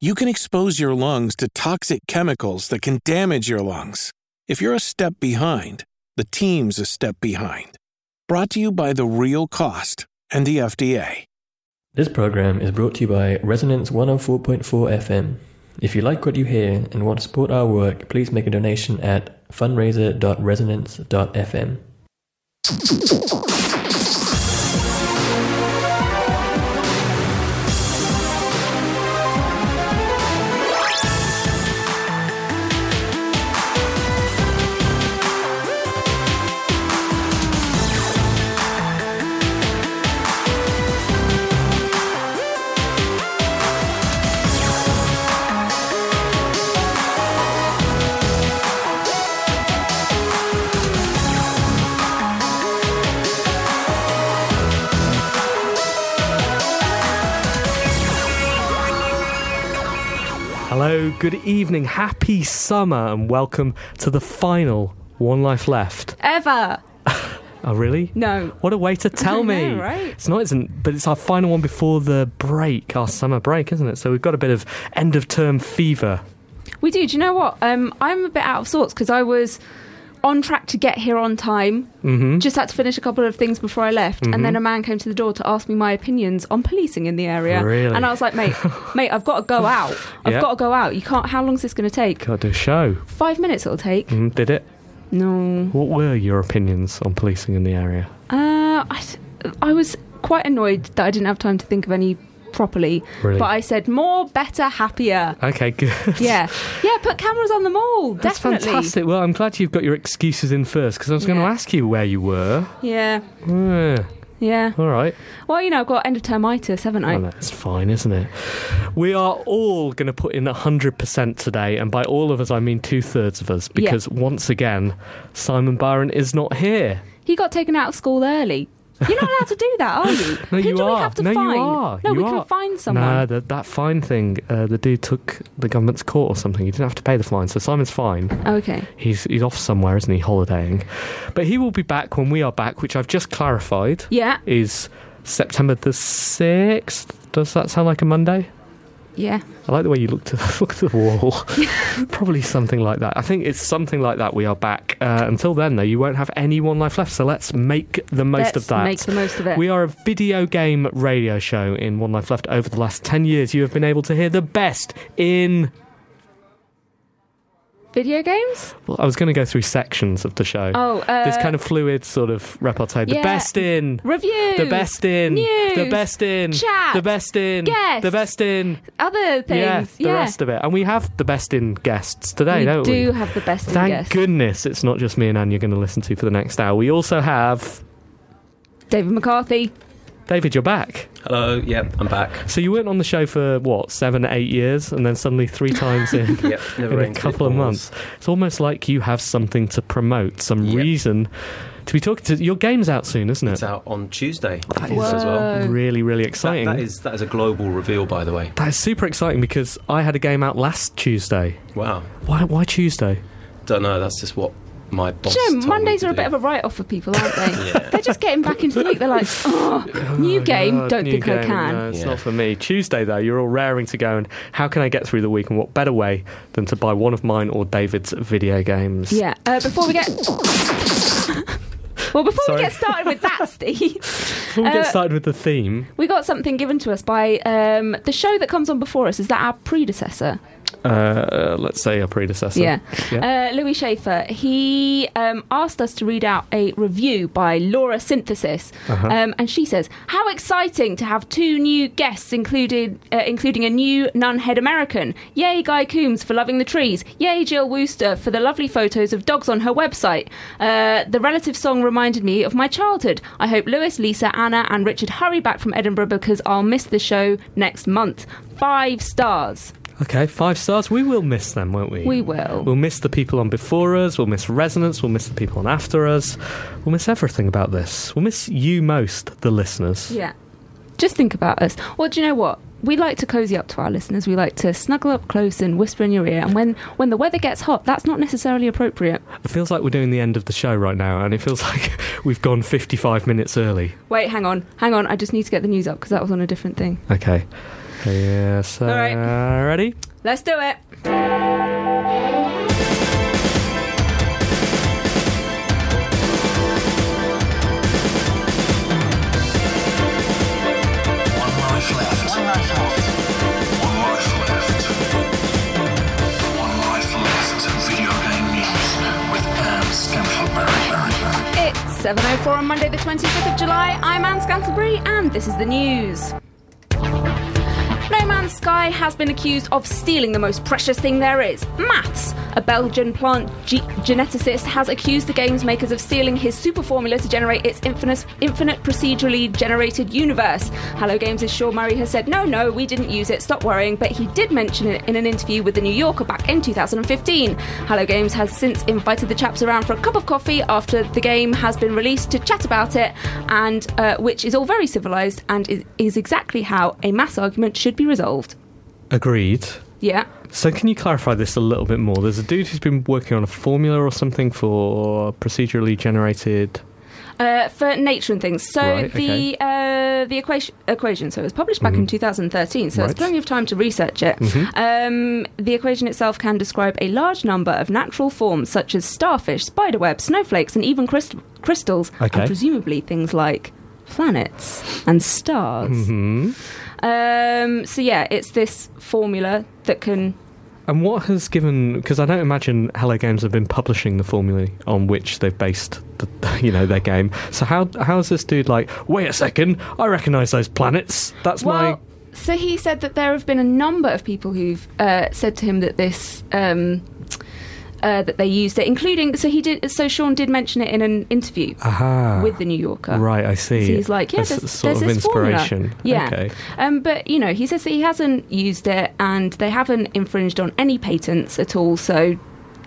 you can expose your lungs to toxic chemicals that can damage your lungs. If you're a step behind, the team's a step behind. Brought to you by The Real Cost and the FDA. This program is brought to you by Resonance 104.4 FM. If you like what you hear and want to support our work, please make a donation at fundraiser.resonance.fm. Hello, good evening, happy summer, and welcome to the final One Life Left. Ever. Oh, really? No. What a way to tell me. know, right? It's not, isn't, but it's our final one before the break, our summer break, isn't it? So we've got a bit of end of term fever. We do. Do you know what? Um, I'm a bit out of sorts because I was on track to get here on time. Mm-hmm. Just had to finish a couple of things before I left, and then a man came to the door to ask me my opinions on policing in the area. Really? And I was like, mate, mate, I've got to go out. I've Yeah. got to go out. You can't. How long's this going to take? Got to do a show. Five minutes it'll take. Mm, did it? No. What were your opinions on policing in the area? Uh, I, I was quite annoyed that I didn't have time to think of any properly. Really? But I said more, better, happier. Okay, good. Yeah, yeah. Put cameras on them all. That's definitely. fantastic. Well, I'm glad you've got your excuses in first because I was going to ask you where you were. Yeah, Yeah, yeah. all right. Well, you know, I've got end of termitis, haven't I? Oh, that's fine, isn't it? We are all going to put in 100% today, and by all of us, I mean two thirds of us, Yeah. because once again, Simon Byron is not here. He got taken out of school early. You're not allowed to do that, are you? No, Who you do are. we have to no, find? you are. No, You we are. can find someone. Nah, that, that fine thing, uh, the dude took the government's court or something. He didn't have to pay the fine, so Simon's fine. Okay. He's he's off somewhere, isn't he, holidaying? But he will be back when we are back, which I've just clarified Yeah. is September the sixth. Does that sound like a Monday? Yeah. I like the way you look to look at the wall. Probably something like that. I think it's something like that. We are back. Uh, until then, though, you won't have any one life left. So let's make the most of that. Let's of that. make the most of it. We are a video game radio show in One Life Left. Over the last 10 years, you have been able to hear the best in. Video games? Well, I was going to go through sections of the show. Oh, uh, this kind of fluid sort of repartee. The yeah. best in. Reviews. The best in. News. The best in. Chat. The best in. Guests. The best in. Other things. Yeah, the rest of it. And we have the best in guests today, we don't we? We do have the best in Thank guests. goodness it's not just me and Anne you're going to listen to for the next hour. We also have David McCarthy. David, you're back. Hello, yep, I'm back. So you weren't on the show for what seven, eight years, and then suddenly three times in, Yep, never in a couple of months. It's almost like you have something to promote, some Yep. reason to be talking to. Your game's out soon, isn't it? It's out on Tuesday That as well. really, really That, exciting. that is that is a global reveal, by the way. that is super exciting because I had a game out last Tuesday. Wow. Why? Why Tuesday? Don't know. That's just what my boss. Joe, told me Mondays to are a do. bit of a write off for people, aren't they? Yeah. They're just getting back into the week. They're like, oh, new game, God, don't new think I can. No, it's Yeah. not for me. Tuesday, though, you're all raring to go. And how can I get through the week? And what better way than to buy one of mine or David's video games? Yeah. Uh, before we get. well, before Sorry. we get started with that, Steve, Before we get Uh, started with the theme, we got something given to us by um, the show that comes on before us. Is that our predecessor? Uh, let's say a predecessor. Yeah. Yeah. Uh, Louis Schaefer, he um, asked us to read out a review by Laura Synthesis. Uh-huh. Um, and she says, How exciting to have two new guests, included, uh, including a new nunhead American. Yay, Guy Coombs for loving the trees. Yay, Jill Wooster for the lovely photos of dogs on her website. Uh, the relative song reminded me of my childhood. I hope Lewis, Lisa, Anna, and Richard hurry back from Edinburgh because I'll miss the show next month. Five stars. Okay, five stars. We will miss them, won't we? We will. We'll miss the people on before us. We'll miss Resonance. We'll miss the people on after us. We'll miss everything about this. We'll miss you most, the listeners. Yeah. Just think about us. Well, do you know what? We like to cozy up to our listeners. We like to snuggle up close and whisper in your ear. And when, when the weather gets hot, that's not necessarily appropriate. It feels like we're doing the end of the show right now, and it feels like we've gone 55 minutes early. Wait, hang on. Hang on. I just need to get the news up because that was on a different thing. Okay. Yes. Uh, All right. Ready? Let's do it. One life left. One life left. One life left. One life left. Video game news with Anne Scantlebury. It's 7.04 on Monday, the 25th of July. I'm Anne Scantlebury, and this is the news. Emma. Sky has been accused of stealing the most precious thing there is maths. A Belgian plant ge- geneticist has accused the game's makers of stealing his super formula to generate its infinite, infinite procedurally generated universe. Hello Games' Sean Murray has said, No, no, we didn't use it, stop worrying, but he did mention it in an interview with The New Yorker back in 2015. Hello Games has since invited the chaps around for a cup of coffee after the game has been released to chat about it, and uh, which is all very civilized and is, is exactly how a mass argument should be resolved. Agreed. Yeah. So, can you clarify this a little bit more? There's a dude who's been working on a formula or something for procedurally generated. Uh, for nature and things. So Right, the uh, the equation, equation. So it was published back in 2013. So Right. there's plenty of time to research it. Um, the equation itself can describe a large number of natural forms such as starfish, spiderwebs, snowflakes, and even crystal crystals, Okay. and presumably things like planets and stars. Hmm. Um, so yeah, it's this formula that can. And what has given? Because I don't imagine Hello Games have been publishing the formula on which they've based, the, you know, their game. So how how is this dude like? Wait a second, I recognise those planets. That's my. Well, so he said that there have been a number of people who've uh, said to him that this. Um, uh, that they used it, including so he did. So Sean did mention it in an interview aha. with the New Yorker. Right, I see. So he's like, yeah, That's there's, a sort there's of this formula. inspiration. Yeah. Okay. Um, but you know, he says that he hasn't used it, and they haven't infringed on any patents at all. So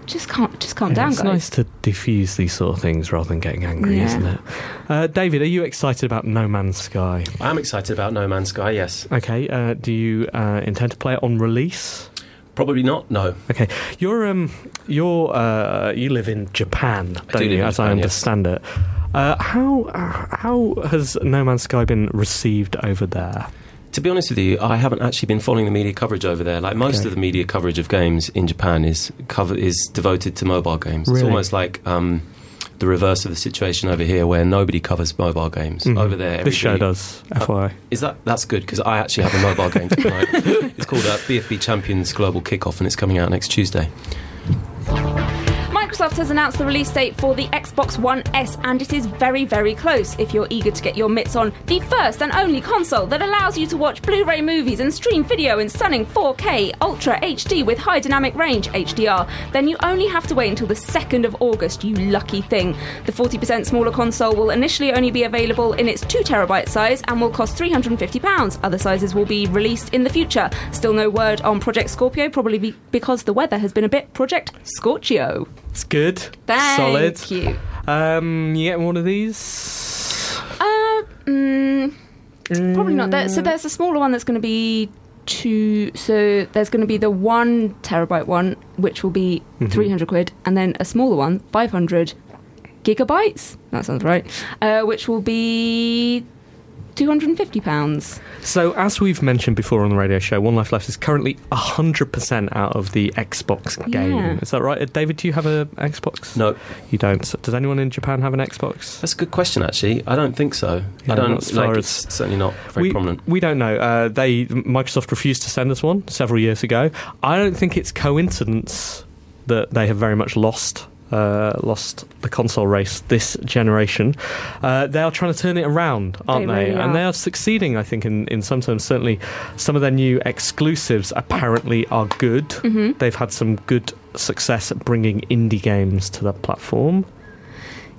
just calm, just calm Yeah, down, it's guys. nice to diffuse these sort of things rather than getting angry, Yeah. isn't it? Uh, David, are you excited about No Man's Sky? I'm excited about No Man's Sky, yes. Okay, uh, do you uh, intend to play it on release? Probably not, no. Okay, you're um, you're uh, you live in Japan, I don't do you? As I Japan, yes. understand it. Uh, how uh, how has No Man's Sky been received over there? To be honest with you, I haven't actually been following the media coverage over there. Like most Okay. of the media coverage of games in Japan is cover is devoted to mobile games. It's almost like um, the reverse of the situation over here, where nobody covers mobile games. Mhm. Over there, this show does. FYI. Is that that's good because I actually have a mobile game tonight. it's called uh, BFB Champions Global Kickoff, and it's coming out next Tuesday. Microsoft has announced the release date for the Xbox One S, and it is very, very close. If you're eager to get your mitts on the first and only console that allows you to watch Blu ray movies and stream video in stunning 4K Ultra HD with high dynamic range HDR, then you only have to wait until the 2nd of August, you lucky thing. The 40% smaller console will initially only be available in its 2TB size and will cost £350. Other sizes will be released in the future. Still no word on Project Scorpio, probably be- because the weather has been a bit Project Scorchio. It's good. Thank Solid. you. Um, you getting one of these? Uh, mm, probably not. There, so there's a smaller one that's going to be two. So there's going to be the one terabyte one, which will be Mhm. 300 quid, and then a smaller one, 500 gigabytes. That sounds right. Uh, which will be £250. So, as we've mentioned before on the radio show, One Life Left is currently 100% out of the Xbox game. Yeah. Is that right? Uh, David, do you have an Xbox? No, You don't. So Does anyone in Japan have an Xbox? that's a good question. Actually, I don't think so. Yeah, I don't as far like. as- It's certainly not very we, prominent. we don't know. Uh, they Microsoft refused to send us one several years ago. I don't think it's coincidence that they have very much lost. Uh, lost the console race this generation. Uh, they are trying to turn it around, aren't They they? really And are. they are succeeding, I think, in, in some terms. Certainly, some of their new exclusives apparently are good. Mm-hmm. They've had some good success at bringing indie games to the platform.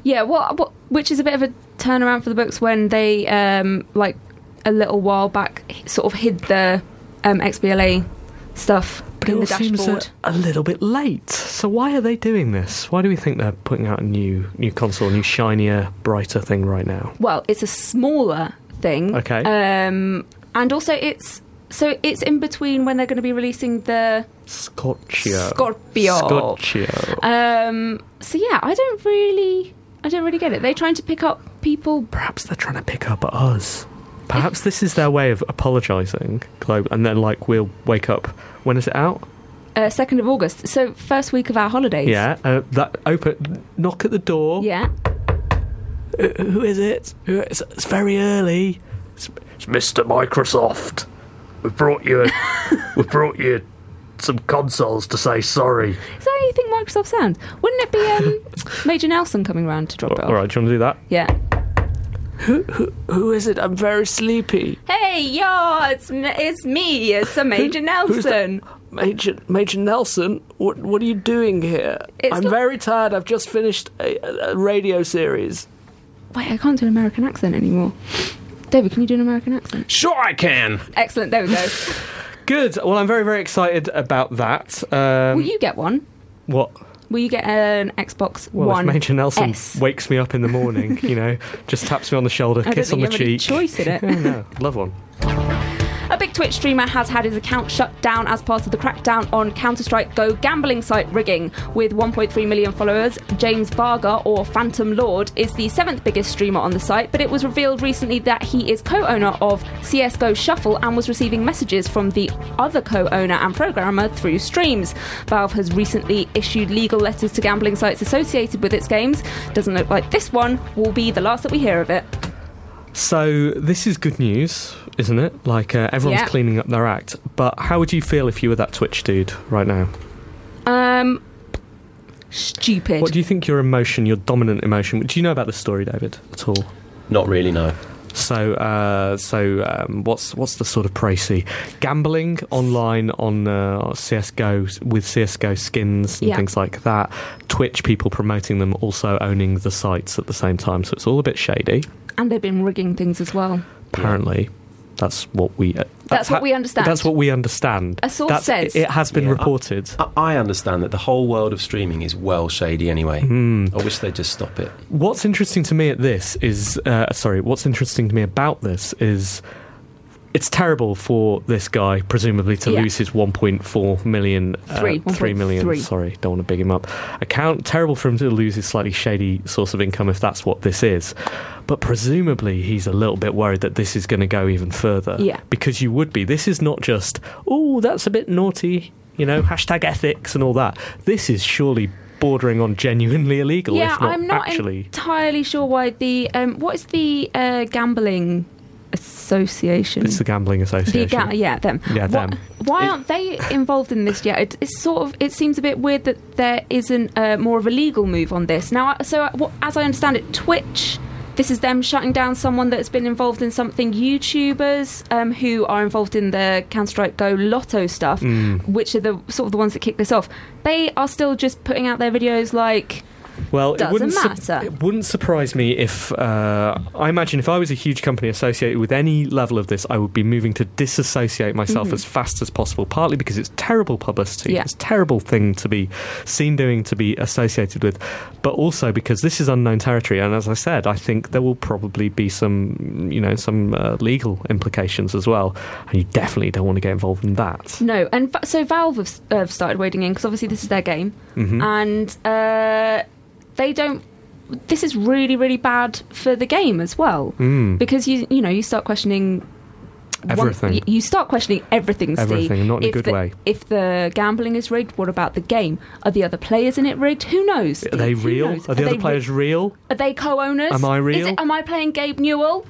Yeah, what, what, which is a bit of a turnaround for the books when they, um, like a little while back, sort of hid the um, XBLA stuff it all the seems a, a little bit late. So why are they doing this? Why do we think they're putting out a new new console, a new shinier, brighter thing right now? Well, it's a smaller thing. Okay. Um, and also, it's so it's in between when they're going to be releasing the Scorchio. Scorpio. Scorchio. Um, so yeah, I don't really, I don't really get it. They're trying to pick up people. Perhaps they're trying to pick up us. Perhaps this is their way of apologising, Globe, and then like we'll wake up. When is it out? Uh, Second of August. So first week of our holidays. Yeah. Uh, that open. Knock at the door. Yeah. Uh, who is it? Who- It's, it's very early. It's, it's Mr. Microsoft. We brought you. we brought you some consoles to say sorry. Is that how you think Microsoft sounds? Wouldn't it be um, Major Nelson coming round to drop it off? All right, do you want to do that? Yeah. Who is it? I'm very sleepy. Hey, yo, it's m- it's me. It's a Major who's? Nelson. Major Major Nelson, what what are you doing here? It's I'm not- very tired. I've just finished a, a, a radio series. Wait, I can't do an American accent anymore. David, can you do an American accent? Sure, I can. Excellent. There we go. Good. Well, I'm very very excited about that. Um, Will you get one? what? Will you get an Xbox Well, One? if Major Nelson S? wakes me up in the morning, you know, just taps me on the shoulder, I kiss on the you have any cheek. choice in it. Yeah, no, love one. Big Twitch streamer has had his account shut down as part of the crackdown on Counter Strike Go gambling site rigging. With 1.3 million followers, James Varga, or Phantom Lord, is the seventh biggest streamer on the site, but it was revealed recently that he is co owner of CSGO Shuffle and was receiving messages from the other co owner and programmer through streams. Valve has recently issued legal letters to gambling sites associated with its games. Doesn't look like this one will be the last that we hear of it. So this is good news, isn't it? Like uh, everyone's Yeah. cleaning up their act. But how would you feel if you were that Twitch dude right now? Um, stupid. What do you think your emotion, your dominant emotion? Do you know about the story, David, at all? Not really. No. So, uh, so um, what's what's the sort of précis? Gambling online on uh, CS:GO with CS:GO skins and Yeah. things like that. Twitch people promoting them, also owning the sites at the same time. So it's all a bit shady. and they've been rigging things as well. Apparently, that's what we. Uh, That's what we understand. That's what we understand. A source That's- says. it has been Yeah. reported. I, I understand that the whole world of streaming is well shady anyway. Hmm. I wish they'd just stop it. What's interesting to me at this is, uh, sorry, what's interesting to me about this is it's terrible for this guy, presumably, to Yeah. lose his 1.4 million, uh, Three, 3 million, 1.3. sorry, don't want to big him up, account. Terrible for him to lose his slightly shady source of income if that's what this is. But presumably, he's a little bit worried that this is going to go even further. Yeah. Because you would be. This is not just, oh, that's a bit naughty, you know, hashtag ethics and all that. This is surely bordering on genuinely illegal, yeah, if not, I'm not actually. entirely sure why the um, what is the uh, gambling association? It's the Gambling the Association. ga- yeah, them. Yeah, Why- them. Why aren't they involved in this yet? It, it's sort of. It seems a bit weird that there isn't uh, more of a legal move on this now. So, uh, what, as I understand it, Twitch. This is them shutting down someone that's been involved in something. YouTubers um, who are involved in the Counter Strike Go Lotto stuff, Mm. which are the sort of the ones that kick this off. They are still just putting out their videos like Well, it Doesn't wouldn't su- matter. it wouldn't surprise me if uh, I imagine if I was a huge company associated with any level of this, I would be moving to disassociate myself as fast as possible. Partly because it's terrible publicity, Mm-hmm. Yeah. it's a terrible thing to be seen doing, to be associated with, but also because this is unknown territory. And as I said, I think there will probably be some, you know, some uh, legal implications as well. And you definitely don't want to get involved in that. No, and so Valve have, have started wading in because obviously this is their game, Mhm. and uh, they don't this is really really bad for the game as well Mm. because you you know you start questioning. Everything. y- you start questioning everything, Steve. Everything, not in a If good the- way. If the gambling is rigged, what about the game? Are the other players in it rigged? Who knows? Are they Who real? knows? Are the they other players real? Are they co-owners? Am I real? it- am I playing Gabe Newell?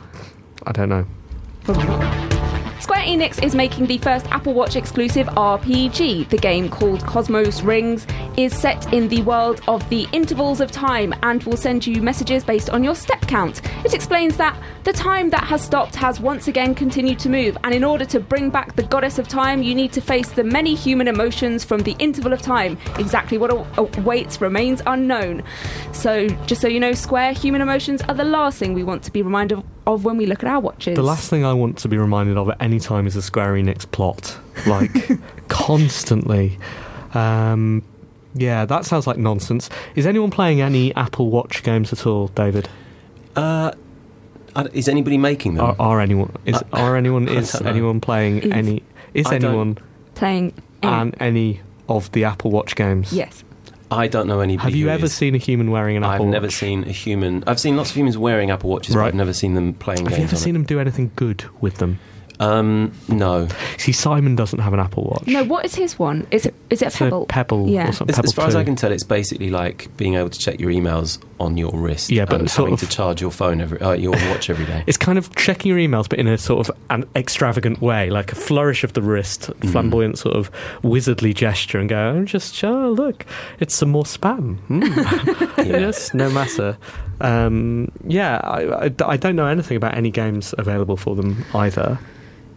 I don't know. Square Enix is making the first Apple Watch exclusive RPG. The game called Cosmos Rings is set in the world of the intervals of time and will send you messages based on your step count. It explains that the time that has stopped has once again continued to move, and in order to bring back the goddess of time, you need to face the many human emotions from the interval of time. Exactly what awaits remains unknown. So, just so you know, Square, human emotions are the last thing we want to be reminded of, of when we look at our watches. The last thing I want to be reminded of at any time is the Square Enix plot. Like, constantly. Um, yeah, that sounds like nonsense. Is anyone playing any Apple Watch games at all, David? Uh, is anybody making them? Are, are anyone is Uh, are anyone is anyone playing Is- any is I anyone playing. and any of the Apple Watch games? Yes. I don't know anybody. Have you ever is. seen a human wearing an Apple I've never Watch? seen a human. I've seen lots of humans wearing Apple Watches, but I've never seen them playing games. Have you ever seen them do anything good with them? It. Um, no. See, Simon doesn't have an Apple Watch. No, what is his one? Is it is it a It's pebble? a Pebble Yeah. or something. As, Pebble as far as I can tell, it's basically like being able to check your emails on your wrist. Yeah, but and sort having of- to charge your phone every, uh, your watch every day. It's kind of checking your emails, but in a sort of an extravagant way, like a flourish of the wrist, Mm. flamboyant sort of wizardly gesture, and go, "Oh, just oh, look, it's some more spam." Mm. Yeah. yes, no matter. Um, yeah, I, I, I don't know anything about any games available for them either.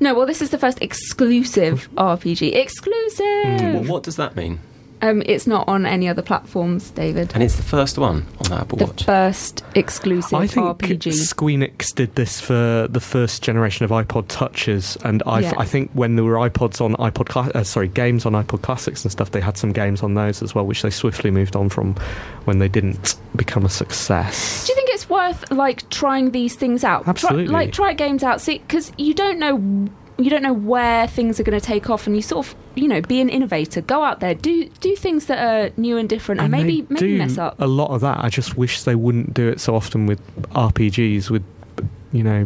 No, well, this is the first exclusive RPG. Exclusive. Well, what does that mean? Um, it's not on any other platforms, David. And it's the first one on the Apple The Watch. first exclusive I think RPG. Squeenix did this for the first generation of iPod Touches, and I, Yeah. I think when there were iPods on iPod, Cla- uh, sorry, games on iPod Classics and stuff, they had some games on those as well, which they swiftly moved on from when they didn't become a success. Do you think it's worth like trying these things out? Try- Absolutely. like try games out, see, because you don't know. You don't know where things are going to take off, and you sort of, you know, be an innovator. Go out there, do do things that are new and different, and, maybe maybe do mess up. a lot of that. I just wish they wouldn't do it so often with RPGs, with you know,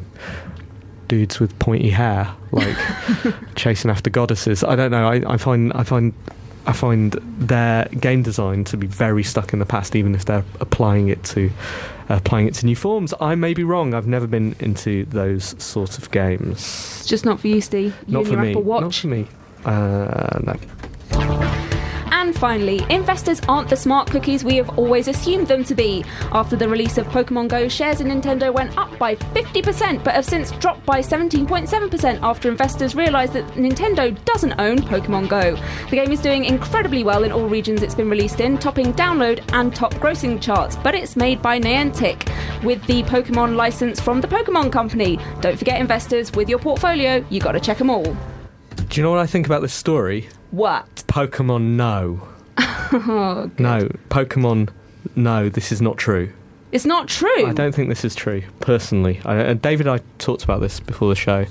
dudes with pointy hair, like chasing after goddesses. I don't know. I, I find I find I find their game design to be very stuck in the past, even if they're applying it to applying it to new forms. I may be wrong. I've never been into those sort of games. It's just not for you, Steve. You Not for your me. Apple Watch. Not for me. Uh, no. And finally, investors aren't the smart cookies we have always assumed them to be. After the release of Pokemon Go, shares in Nintendo went up by 50%, but have since dropped by 17.7% after investors realised that Nintendo doesn't own Pokemon Go. The game is doing incredibly well in all regions it's been released in, topping download and top grossing charts, but it's made by Niantic with the Pokemon license from the Pokemon Company. Don't forget, investors, with your portfolio, you gotta check them all. Do you know what I think about this story? What? Pokemon no. Oh, No, Pokemon no, this is not true. It's not true. I don't think this is true, personally. I, uh, David and I talked about this before the show.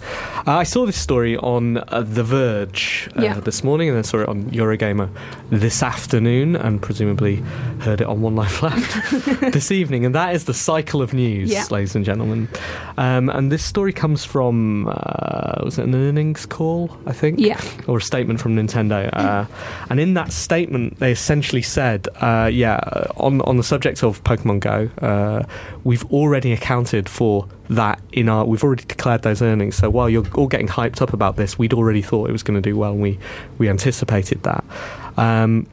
Uh, I saw this story on uh, The Verge uh, Yeah. this morning and then saw it on Eurogamer this afternoon and presumably heard it on One Life Left this evening. And that is the cycle of news, Yeah. ladies and gentlemen. Um, and this story comes from, uh, was it an earnings call, I think? Yeah. or a statement from Nintendo. Uh, and in that statement, they essentially said, uh, yeah, on on the subject of Pokemon Go, uh, we've already accounted for that in our. We've already declared those earnings. So while you're all getting hyped up about this, we'd already thought it was going to do well, and we we anticipated that. Um,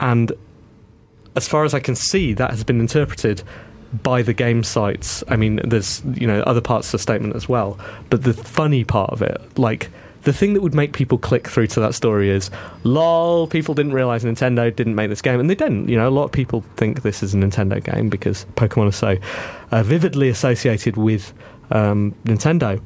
and as far as I can see, that has been interpreted by the game sites. I mean, there's you know other parts of the statement as well, but the funny part of it, like the thing that would make people click through to that story is, lol, people didn't realize Nintendo didn't make this game, and they didn't. You know, a lot of people think this is a Nintendo game because Pokemon is so uh, vividly associated with um, Nintendo.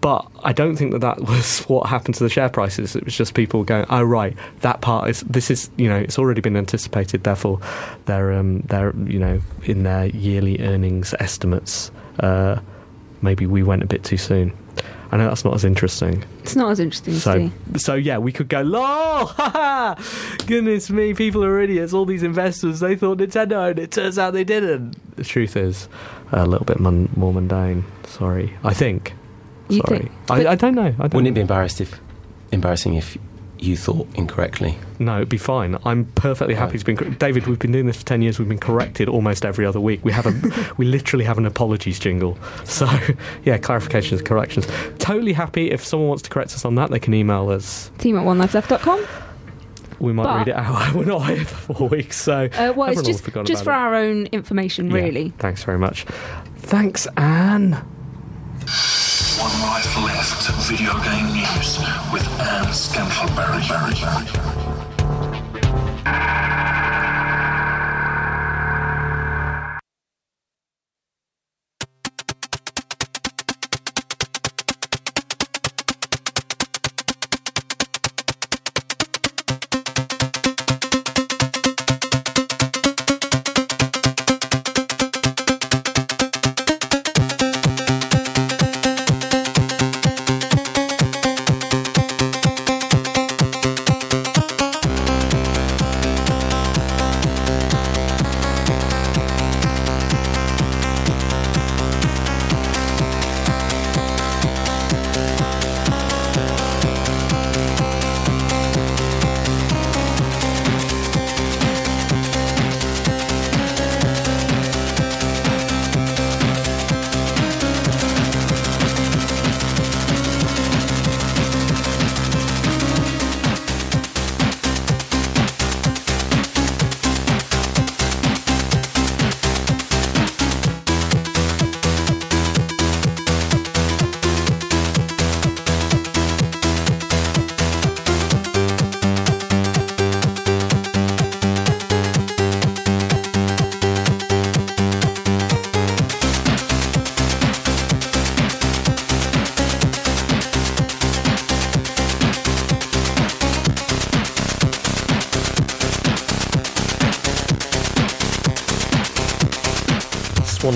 But I don't think that that was what happened to the share prices. It was just people going, "Oh right, that part is this is you know it's already been anticipated. Therefore, they're um, they're you know in their yearly earnings estimates. Uh, maybe we went a bit too soon." I know that's not as interesting. It's not as interesting So, so yeah, we could go, lol, haha, goodness me, people are idiots. All these investors, they thought Nintendo, and it turns out they didn't. The truth is, a little bit mun- more mundane. Sorry, I think. You Sorry, think- I, I don't know. I don't Wouldn't it be know. embarrassed if, embarrassing if you thought incorrectly? No, it'd be fine. I'm perfectly happy to be. Cor- David, we've been doing this for ten years. We've been corrected almost every other week. We have a, we literally have an apologies jingle. So, yeah, clarifications, corrections. Totally happy. If someone wants to correct us on that, they can email us. Team at onelifeleft.com. We might But- read it out. We're not here for four weeks, so Uh, well, it's everyone will just have just for about our own information, it. Yeah, really. thanks very much. Thanks, Anne. One Life Left video game news with Anne Scantlebury.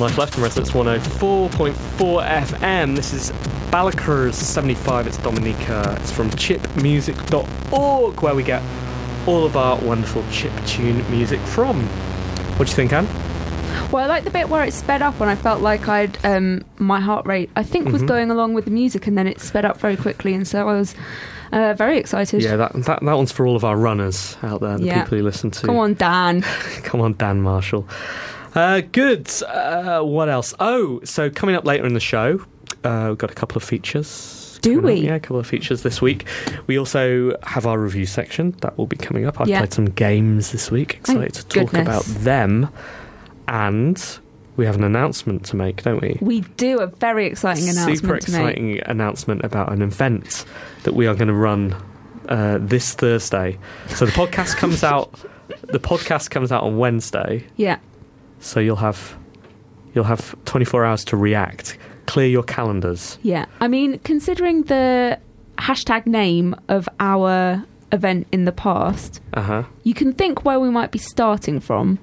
It's Left from Resonance 104.4 FM. This is Balakers 75. It's Dominica. It's from chipmusic.org, where we get all of our wonderful chip tune music from. What do you think, Anne? Well, I like the bit where it sped up and I felt like I'd um, my heart rate I think was Mhm. going along with the music and then it sped up very quickly and so I was uh, very excited. Yeah, that, that that one's for all of our runners out there, the Yeah. people who listen to. Come on, Dan. Come on, Dan Marshall. Uh, good. Uh, what else? Oh, so coming up later in the show, uh, we've got a couple of features. Do coming up. we? Yeah, a couple of features this week. We also have our review section that will be coming up. I've Yeah. played some games this week. Thank Excited to talk goodness. about them. And we have an announcement to make, don't we? We do a very exciting announcement Super to make. exciting announcement about an event that we are going to run uh, this Thursday. So the podcast comes out. The podcast comes out on Wednesday. Yeah. So you'll have you'll have 24 hours to react. Clear your calendars. Yeah. I mean, considering the hashtag name of our event in the past, Uh huh. you can think where we might be starting from.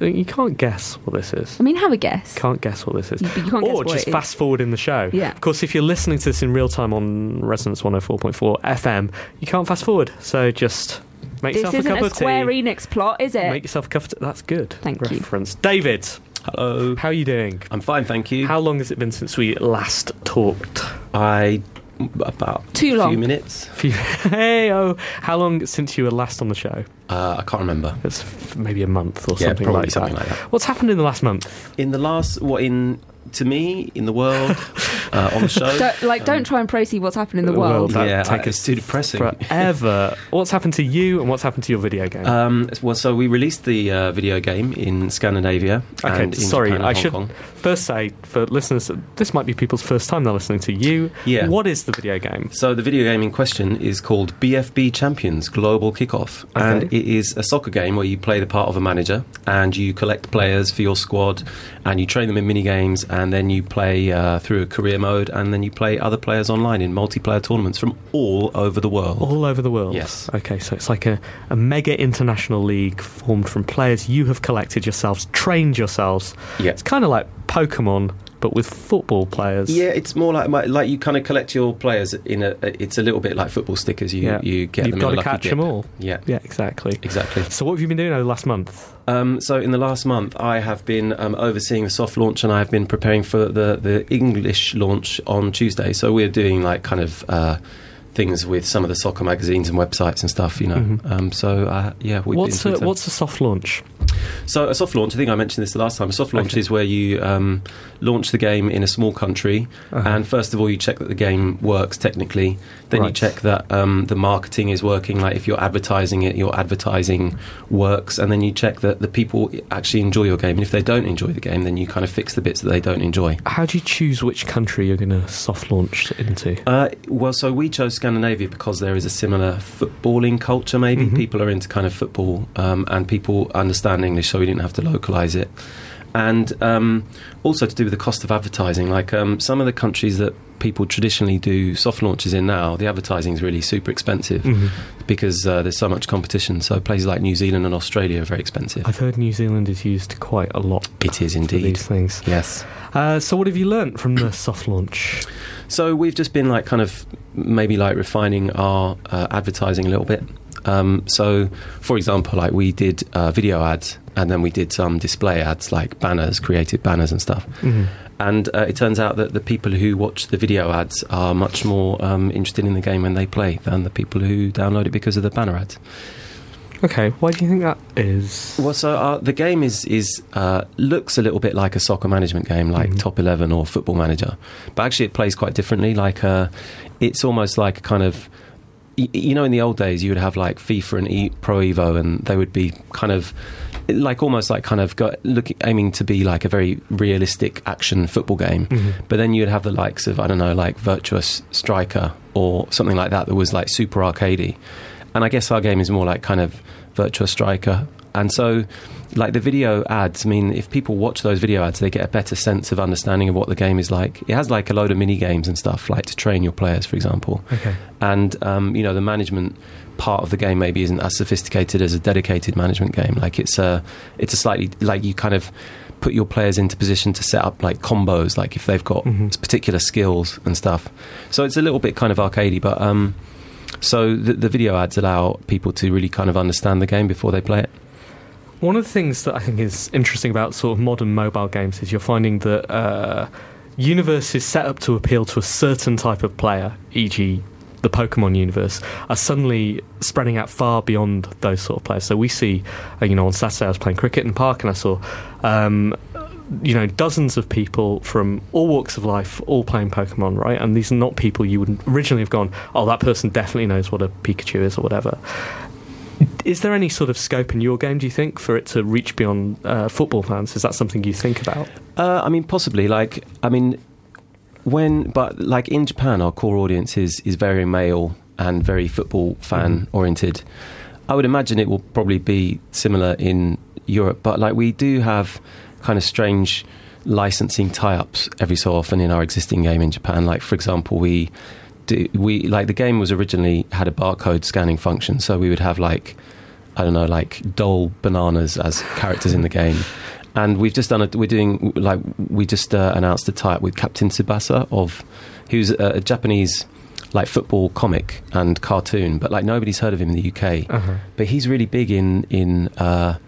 You can't guess what this is. I mean, have a guess. Can't guess what this is. You- or just fast forward in the show. Yeah. Of course, if you're listening to this in real time on Resonance 104.4 FM, you can't fast forward. So just make This yourself a isn't cup a of Square tea. Enix plot, is it? Make yourself a cup of tea. That's good. Thank you. reference. David, Hello. how are you doing? I'm fine, thank you. How long has it been since we last talked? I about Too a long. few minutes. hey, oh, how long since you were last on the show? Uh, I can't remember. It's maybe a month or Yeah, something like something that. like that. What's happened in the last month? In the last, what in to me in the world uh, on the show. Don't, like, don't try and proceed what's happened in the world. That'd yeah, take I- us it's too depressing. Forever. what's happened to you and what's happened to your video game? Um, well, so we released the uh, video game in Scandinavia. okay, and in sorry. Japan and I should Kong. first say for listeners, this might be people's first time they're listening to you. Yeah. What is the video game? So the video game in question is called BFB Champions Global Kickoff, and it is a soccer game where you play the part of a manager and you collect players for your squad, and you train them in mini games, and then you play uh, through a career mode, and then you play other players online in multiplayer tournaments from all over the world. All over the world. Yes. Okay, so it's like a, a mega international league formed from players you have collected yourselves, trained yourselves. Yeah. It's kind of like Pokemon, but with football players. Yeah, it's more like my- like you kind of collect your players in a. It's a little bit like football stickers. You Yeah. you get You've them got to catch dip. them all. Yeah, Yeah, exactly. exactly. So, what have you been doing over the last month? Um, so in the last month, I have been um, overseeing the soft launch, and I have been preparing for the the English launch on Tuesday. So we're doing like kind of. Uh, Things with some of the soccer magazines and websites and stuff, you know. Mhm. Um, so uh, yeah, we've What's been a, what's a soft launch? So a soft launch, I think I mentioned this the last time. A soft launch Okay. is where you um, launch the game in a small country, Uh-huh. and first of all you check that the game works technically. Then you check that um, the marketing is working. Like if you're advertising it, your advertising works, and then you check that the people actually enjoy your game. And if they don't enjoy the game, then you kind of fix the bits that they don't enjoy. How do you choose which country you're going to soft launch into? Uh, well, so we chose Scandinavia because there is a similar footballing culture. Maybe Mhm. people are into kind of football, um, and people understand English, so we didn't have to localize it. And um, also to do with the cost of advertising, like um, some of the countries that people traditionally do soft launches in now, the advertising is really super expensive Mhm. because uh, there's so much competition. So places like New Zealand and Australia are very expensive. I've heard New Zealand is used quite a lot. It is for indeed. these things. Yes. Uh, so, what have you learnt from the soft launch? So we've just been like kind of maybe like refining our uh, advertising a little bit. Um, so, for example, like we did uh, video ads and then we did some display ads like banners, creative banners and stuff. Mhm. And uh, it turns out that the people who watch the video ads are much more um, interested in the game when they play than the people who download it because of the banner ads. Okay, why do you think that is? Well, so uh, the game is is uh, looks a little bit like a soccer management game, like Mhm. Top Eleven or Football Manager, but actually it plays quite differently. Like uh, it's almost like a kind of you know, in the old days, you would have like FIFA and e- Pro Evo, and they would be kind of like almost like kind of go, looking aiming to be like a very realistic action football game. Mhm. But then you'd have the likes of I don't know, like Virtua Striker or something like that that was like super arcadey. And I guess our game is more like kind of Virtua Striker. And so, like the video ads, I mean, if people watch those video ads, they get a better sense of understanding of what the game is like. It has like a load of mini games and stuff, like to train your players, for example. Okay. And um, you know, the management part of the game maybe isn't as sophisticated as a dedicated management game. Like it's a, it's a slightly like you kind of put your players into position to set up like combos, like if they've got Mhm. particular skills and stuff. So it's a little bit kind of arcadey, but um, so the, the video ads allow people to really kind of understand the game before they play it. One of the things that I think is interesting about sort of modern mobile games is you're finding that uh, universe is set up to appeal to a certain type of player, e.g., the Pokemon universe, are suddenly spreading out far beyond those sort of players. So we see, uh, you know, on Saturday I was playing cricket in the park and I saw. Um, you know, dozens of people from all walks of life all playing Pokemon, right? And these are not people you would originally have gone, oh, that person definitely knows what a Pikachu is or whatever. Is there any sort of scope in your game, do you think, for it to reach beyond uh, football fans? Is that something you think about? Uh, I mean, possibly. Like, I mean, when, but like in Japan, our core audience is is very male and very football fan oriented. I would imagine it will probably be similar in Europe, but like we do have kind of strange licensing tie-ups every so often in our existing game in Japan. Like, for example, we do we like the game was originally had a barcode scanning function, so we would have like I don't know, like Dole bananas as characters in the game. And we've just done a, we're doing like we just uh, announced a tie-up with Captain Tsubasa of who's a, a Japanese like football comic and cartoon, but like nobody's heard of him in the UK. Uh-huh. But he's really big in in uh,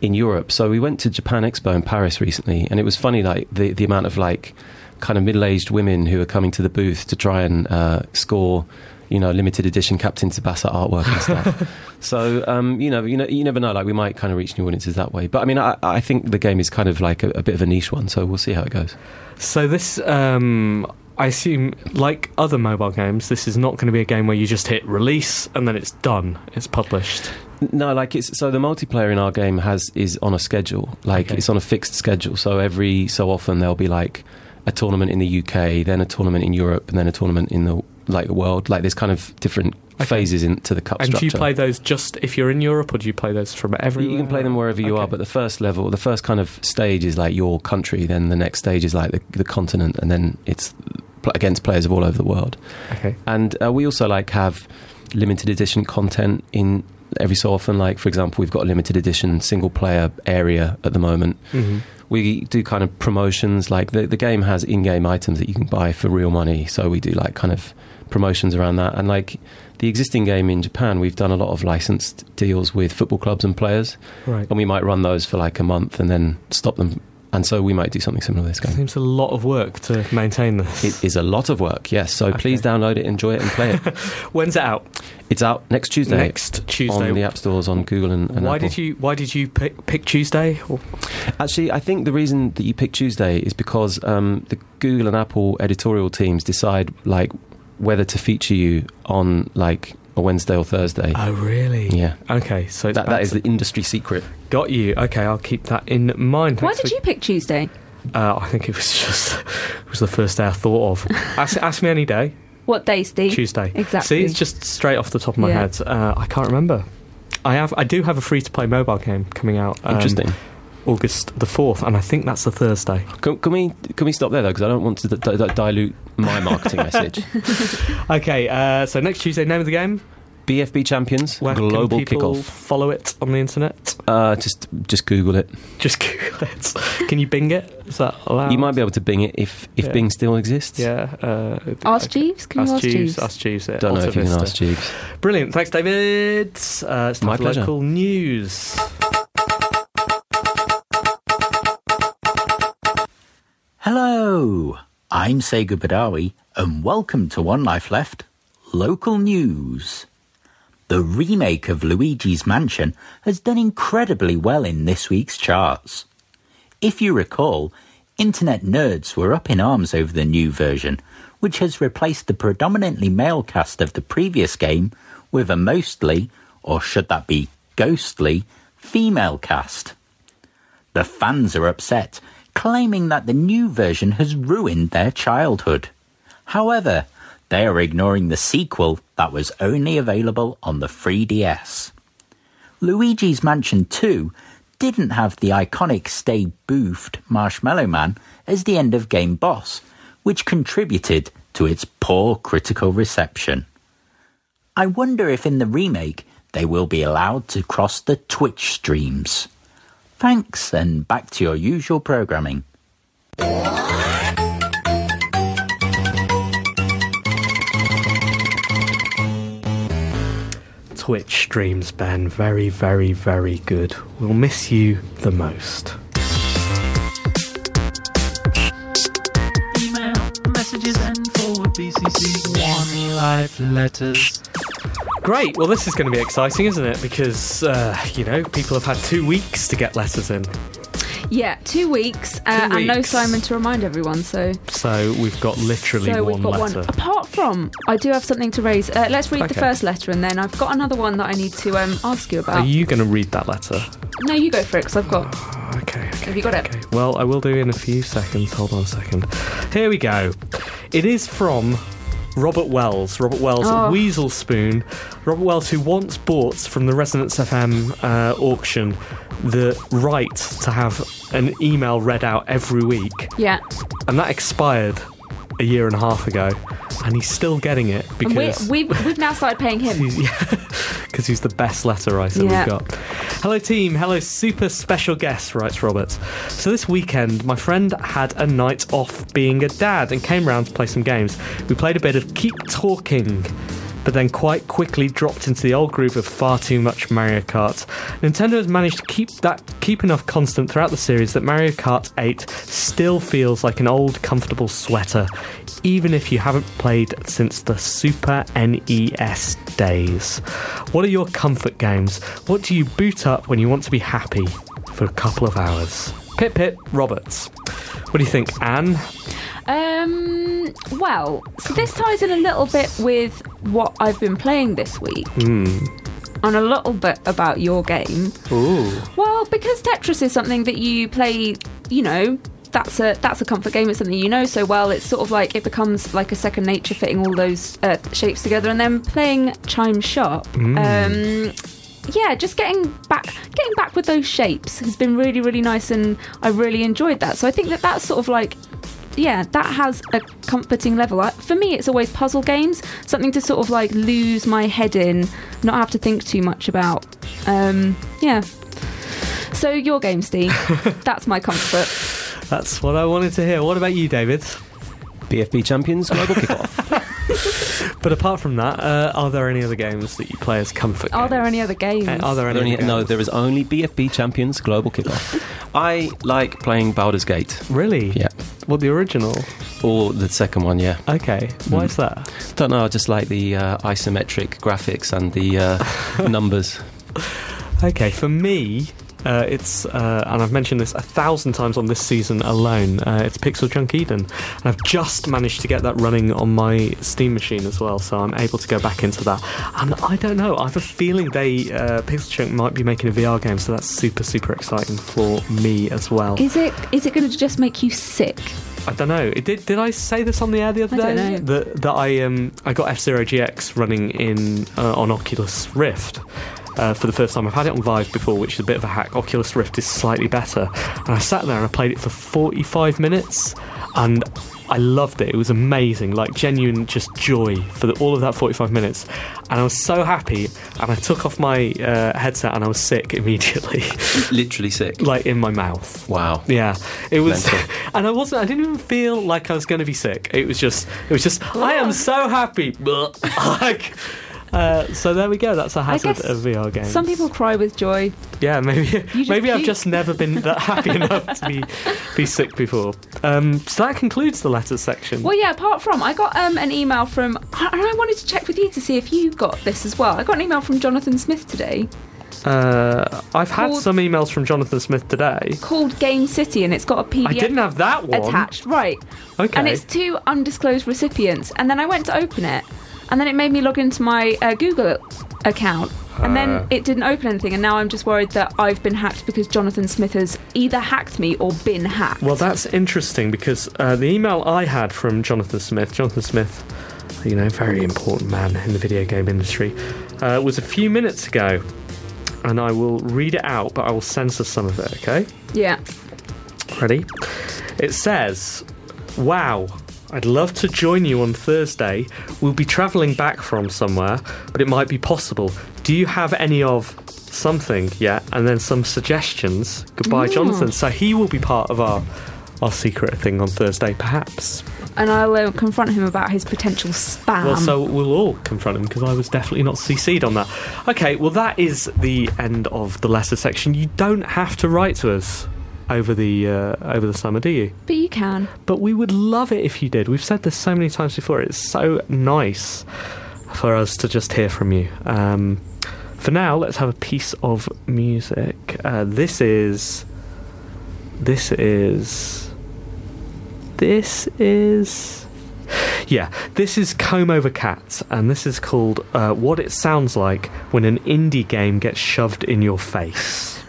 in Europe. So we went to Japan Expo in Paris recently, and it was funny like the the amount of like kind of middle-aged women who are coming to the booth to try and uh, score you know limited edition Captain Tsubasa artwork and stuff. so um, you know you know you never know like we might kind of reach new audiences that way. But I mean I, I think the game is kind of like a, a bit of a niche one, so we'll see how it goes. So this, um, I assume, like other mobile games, this is not going to be a game where you just hit release and then it's done, it's published. No, like it's so the multiplayer in our game has is on a schedule. Like Okay. it's on a fixed schedule. So every so often there'll be like a tournament in the UK, then a tournament in Europe, and then a tournament in the like the world. Like there's kind of different Okay. phases into the cup And structure. do you play those just if you're in Europe, or do you play those from everywhere? You can play them wherever you are, but the first level, the first kind of stage is like your country. Then the next stage is like the, the continent, and then it's against players of all over the world. okay, And uh, we also like have limited edition content in every so often. Like for example, we've got a limited edition single player area at the moment, hmm we do kind of promotions. Like the the game has in-game items that you can buy for real money, so we do like kind of promotions around that. And like the existing game in Japan, we've done a lot of licensed deals with football clubs and players, Right. and we might run those for like a month and then stop them. And so we might do something similar this game. Seems a lot of work to maintain this. It is a lot of work, yes. So please download it, enjoy it, and play it. When's it out? it's out next Tuesday. Next Tuesday. on the app stores on Google and, and why Apple. did you Why did you pick, pick Tuesday? Or- Actually, I think the reason that you picked Tuesday is because um, the Google and Apple editorial teams decide like whether to feature you on like a Wednesday or Thursday. Oh, really? Yeah. Okay, so it's that, that is the industry secret. got you. Okay, I'll keep that in mind. Why Thanks did for- you pick Tuesday? Uh, I think it was just it was the first day I thought of. ask, ask me any day. What day, Steve? Tuesday. Exactly. See, it's just straight off the top of my Yeah. head. Uh, I can't remember. I have. I do have a free to play mobile game coming out. um, Interesting. August the fourth, and I think that's the Thursday. Can, can we can we stop there though? Because I don't want to d- d- dilute my marketing message. Okay, uh, so next Tuesday, name of the game. BFB Champions Where Global can people Kickoff. follow it on the internet? Uh, just just Google it. Just Google it. Can you Bing it? Is that allowed? You might be able to Bing it if if Yeah. Bing still exists. Yeah. Uh, Ask okay. Jeeves? Can you Ask ask Jeeves. Jeeves? Ask Jeeves. at Don't know Alta if you can ask Jeeves. Brilliant. Thanks, David. Uh, it's time My for pleasure. local news. Hello, I'm Segu Badawi, and welcome to One Life Left Local News. The remake of Luigi's Mansion has done incredibly well in this week's charts. If you recall, internet nerds were up in arms over the new version, which has replaced the predominantly male cast of the previous game with a mostly, or should that be ghostly, female cast. The fans are upset, claiming that the new version has ruined their childhood. However, they are ignoring the sequel that was only available on the 3DS. Luigi's Mansion 2 didn't have the iconic Stay Puft Marshmallow Man as the end of game boss, which contributed to its poor critical reception. I wonder if in the remake they will be allowed to cross the Twitch streams. Thanks, and back to your usual programming. Twitch streams, Ben. Very, very, very good. We'll miss you the most. Email messages and forward BCC one life letters. Great. Well, this is going to be exciting, isn't it? Because, uh, you know, people have had two weeks to get letters in. Yeah, two weeks, uh, Two and no. Simon to remind everyone. So, So we've got literally so one we've got letter. one. Apart from, I do have something to raise. Uh, let's read the first letter, and then I've got another one that I need to um, ask you about. Are you going to read that letter? No, you go for it, because I've got. Okay, okay. Have you got it? Well, I will do in a few seconds. Hold on a second. Here we go. It is from Robert Wells. Robert Wells, Oh. Weasel Spoon. Robert Wells, who once bought from the Resonance FM uh, auction the right to have an email read out every week, Yeah, and that expired a year and a half ago, and he's still getting it because we, we've we've now started paying him. He's, yeah, because he's the best letter writer Yeah. we've got. Hello, team. Hello, super special guest, writes Robert. So, this weekend, my friend had a night off being a dad and came round to play some games. We played a bit of Keep Talking. But then quite quickly dropped into the old groove of far too much Mario Kart. Nintendo has managed to keep that keep enough constant throughout the series that Mario Kart 8 still feels like an old comfortable sweater, even if you haven't played since the Super NES days. What are your comfort games? What do you boot up when you want to be happy for a couple of hours? Pip Pip Roberts. What do you think, Anne? Um, well, so this ties in a little bit with what I've been playing this week, Hmm. and a little bit about your game. Ooh. Well, because Tetris is something that you play, you know, that's a that's a comfort game. It's something you know so well. It's sort of like it becomes like a second nature, fitting all those uh, shapes together, and then playing Chime Sharp. Um, yeah, just getting back, getting back with those shapes has been really, really nice, and I really enjoyed that. So I think that that's sort of like. Yeah, that has a comforting level. I, for me, it's always puzzle games, something to sort of like lose my head in, not have to think too much about. Um, yeah, So your game, Steve. That's my comfort. That's what I wanted to hear. What about you, David? BFB champions global kickoff. But apart from that, uh, are there any other games that you play as comfort? Are there any other games? Uh, Are there any? Only- other no, there is only BFB champions global kickoff. I like playing Baldur's Gate. Really? Yeah. What the original? Or the second one, yeah. Okay. Why Mm. is that? Don't know, I just like the uh, isometric graphics and the uh, numbers. Okay, for me, uh, it's uh, and I've mentioned this a thousand times on this season alone. Uh, it's Pixel Junk Eden, and I've just managed to get that running on my Steam machine as well, so I'm able to go back into that. And I don't know, I have a feeling they uh, Pixel Junk might be making a VR game, so that's super super exciting for me as well. Is it is it going to just make you sick? I don't know. Did did I say this on the air the other I day? don't know. That that I um I got F Zero GX running in uh, on Oculus Rift. Uh, for the first time, I've had it on Vive before, which is a bit of a hack. Oculus Rift is slightly better, and I sat there and I played it for 45 minutes, and I loved it. It was amazing, like genuine just joy for the, all of that 45 minutes, and I was so happy. And I took off my uh, headset and I was sick immediately, Literally sick. like in my mouth. Wow. Yeah, it was, Mental. and I wasn't. I didn't even feel like I was going to be sick. It was just, it was just. I am so happy. like, uh, so there we go. That's a hazard of VR games. Some people cry with joy. yeah, maybe, maybe I've just never been that happy enough to be be sick before. Um, so that concludes the letters section. Well, yeah. Apart from, I got um, an email from, and I wanted to check with you to see if you got this as well. I got an email from Jonathan Smith today Uh, I've had Called- some emails from Jonathan Smith today. called Game City, and it's got a PDF I didn't have that one attached. Right. Okay. And it's two undisclosed recipients. And then I went to open it, and then it made me log into my uh, Google account. And Uh. then it didn't open anything, and now I'm just worried that I've been hacked because Jonathan Smith has either hacked me or been hacked. Well, that's interesting because uh, the email I had from Jonathan Smith, Jonathan Smith, you know, very important man in the video game industry, uh, was a few minutes ago. And I will read it out, but I will censor some of it, okay? yeah. Ready? It says, Wow, I'd love to join you on Thursday. We'll be travelling back from somewhere, but it might be possible. Do you have any of something yet? And then some suggestions. Goodbye, Jonathan. So he will be part of our our secret thing on Thursday, perhaps. And I'll uh, confront him about his potential spam. Well, so we'll all confront him because I was definitely not CC'd on that. Okay, well, that is the end of the letter section. You don't have to write to us over the uh, over the summer, do you? but you can. But we would love it if you did. We've said this so many times before. It's so nice for us to just hear from you. Um, for now, let's have a piece of music. Uh, this is. This is. This is. Yeah, this is Comb Over Cats, and this is called uh, What It Sounds Like When an Indie Game Gets Shoved in Your Face.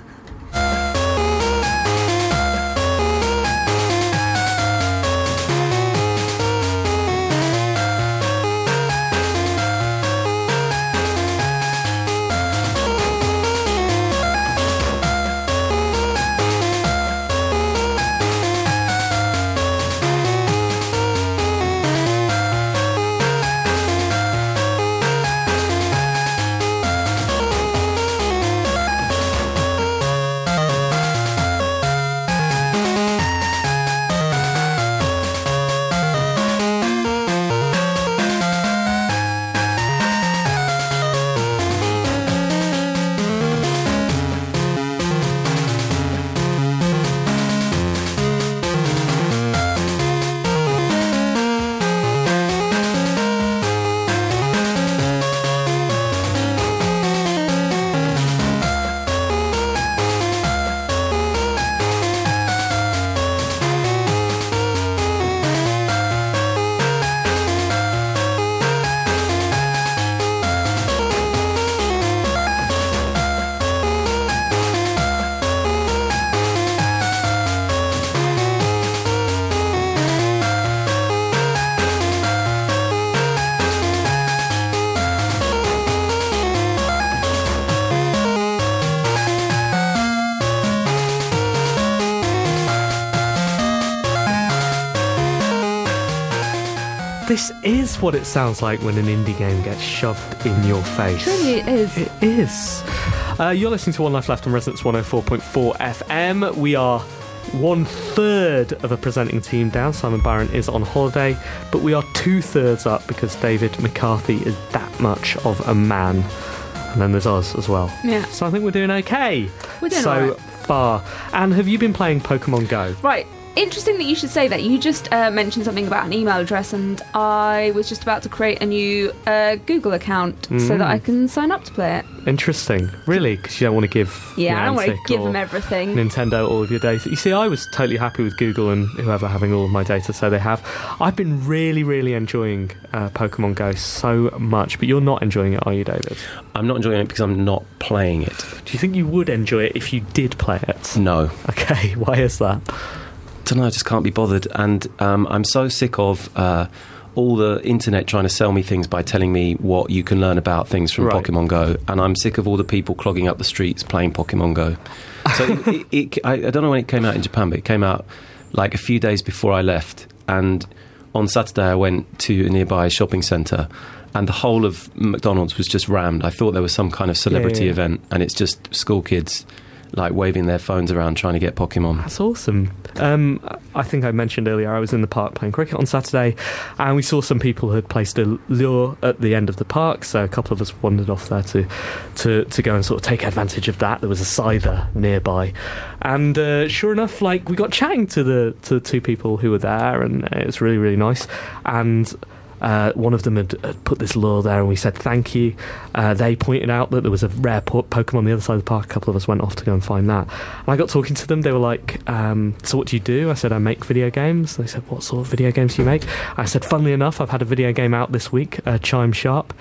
This is what it sounds like when an indie game gets shoved in your face. Truly, it is. It is. Uh, you're listening to One Life Left on Resonance 104.4 FM. We are one third of a presenting team down. Simon Byron is on holiday, but we are two thirds up because David McCarthy is that much of a man. And then there's us as well. Yeah. So I think we're doing okay. We're doing so far. And have you been playing Pokemon Go? Right. Interesting that you should say that. You just uh, mentioned something about an email address, and I was just about to create a new uh, Google account so Mm. that I can sign up to play it. Interesting. Really? Because you don't want to give Yeah, I don't want to give them everything. Nintendo all of your data. You see, I was totally happy with Google and whoever having all of my data, so they have. I've been really, really enjoying uh, Pokemon Go so much, but you're not enjoying it, are you, David? I'm not enjoying it because I'm not playing it. Do you think you would enjoy it if you did play it? No. Okay, why is that? Don't know, I just can't be bothered. And um, I'm so sick of uh, all the internet trying to sell me things by telling me what you can learn about things from Right. Pokemon Go. And I'm sick of all the people clogging up the streets playing Pokemon Go. So it, it, it, I, I don't know when it came out in Japan, but it came out like a few days before I left. And on Saturday, I went to a nearby shopping centre. And the whole of McDonald's was just rammed. I thought there was some kind of celebrity yeah. event, and it's just school kids like waving their phones around trying to get Pokemon. That's awesome. Um, I think I mentioned earlier I was in the park playing cricket on Saturday, and we saw some people who had placed a lure at the end of the park. So a couple of us wandered off there to to, to go and sort of take advantage of that. There was a scyther nearby, and uh, sure enough, like we got chatting to the to the two people who were there, and it was really really nice. And uh, one of them had, had put this lure there, and we said thank you. Uh, they pointed out that there was a rare po- Pokemon on the other side of the park. A couple of us went off to go and find that. And I got talking to them. They were like, um, "So what do you do?" I said, "I make video games." They said, "What sort of video games do you make?" I said, "Funnily enough, I've had a video game out this week, uh, Chime Sharp."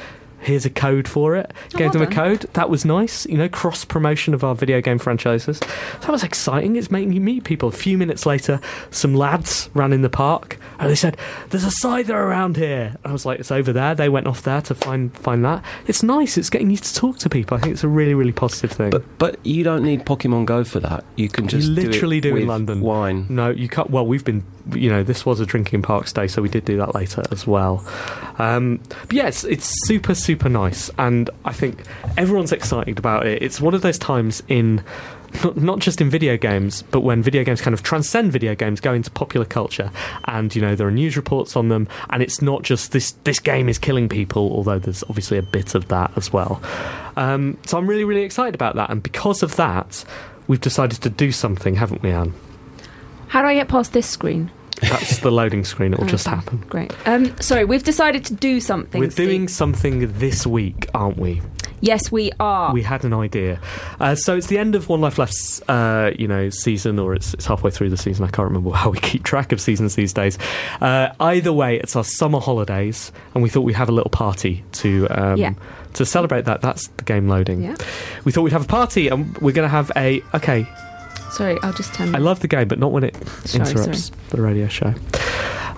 Here's a code for it. Oh, Gave well them a code. That was nice. You know, cross promotion of our video game franchises. That was exciting. It's making you meet people. A few minutes later, some lads ran in the park and they said, "There's a scyther around here." I was like, "It's over there." They went off there to find find that. It's nice. It's getting you to talk to people. I think it's a really really positive thing. But but you don't need Pokemon Go for that. You can just you literally do, do, it in London. Wine. No, you can't. Well, we've been, you know, this was a drinking parks day, so we did do that later as well. Um, but yeah, it's, it's super, super nice, and I think everyone's excited about it. It's one of those times in. Not, not just in video games, but when video games kind of transcend video games, go into popular culture, and you know there are news reports on them, and it's not just this this game is killing people, although there's obviously a bit of that as well. Um, so I'm really really excited about that, and because of that, we've decided to do something, haven't we, Anne? How do I get past this screen? That's the loading screen. It'll just happen. Great. Um, sorry, we've decided to do something. We're Steve. doing something this week, aren't we? Yes, we are. We had an idea. Uh, so it's the end of One Life Left's, uh, you know, season, or it's, it's halfway through the season. I can't remember how we keep track of seasons these days. Uh, either way, it's our summer holidays, and we thought we'd have a little party to um, Yeah. to celebrate that. That's the game loading. Yeah. We thought we'd have a party, and we're going to have a. Okay, Sorry, I'll just turn. I love the game, but not when it Sorry, interrupts the radio show.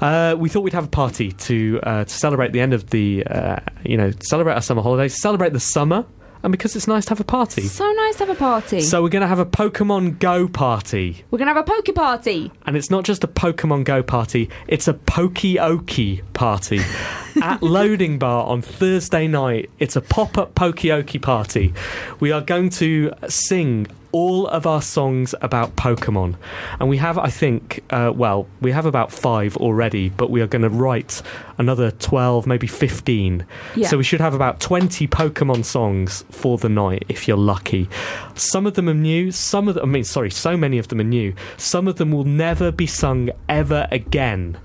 Uh, we thought we'd have a party to uh, to celebrate the end of the, uh, you know, celebrate our summer holidays, celebrate the summer, and because it's nice to have a party. So nice to have a party. So we're going to have a Pokemon Go party, We're gonna have a poke party. and it's not just a Pokemon Go party; it's a Pokeoki party at Loading Bar on Thursday night. It's a pop-up Pokeoki party. We are going to sing all of our songs about Pokemon, and we have, I think, uh, well, we have about five already, but we are going to write another twelve, maybe fifteen. Yeah. So we should have about twenty Pokemon songs for the night, if you're lucky. Some of them are new. Some of them, I mean, sorry, so many of them are new. Some of them will never be sung ever again.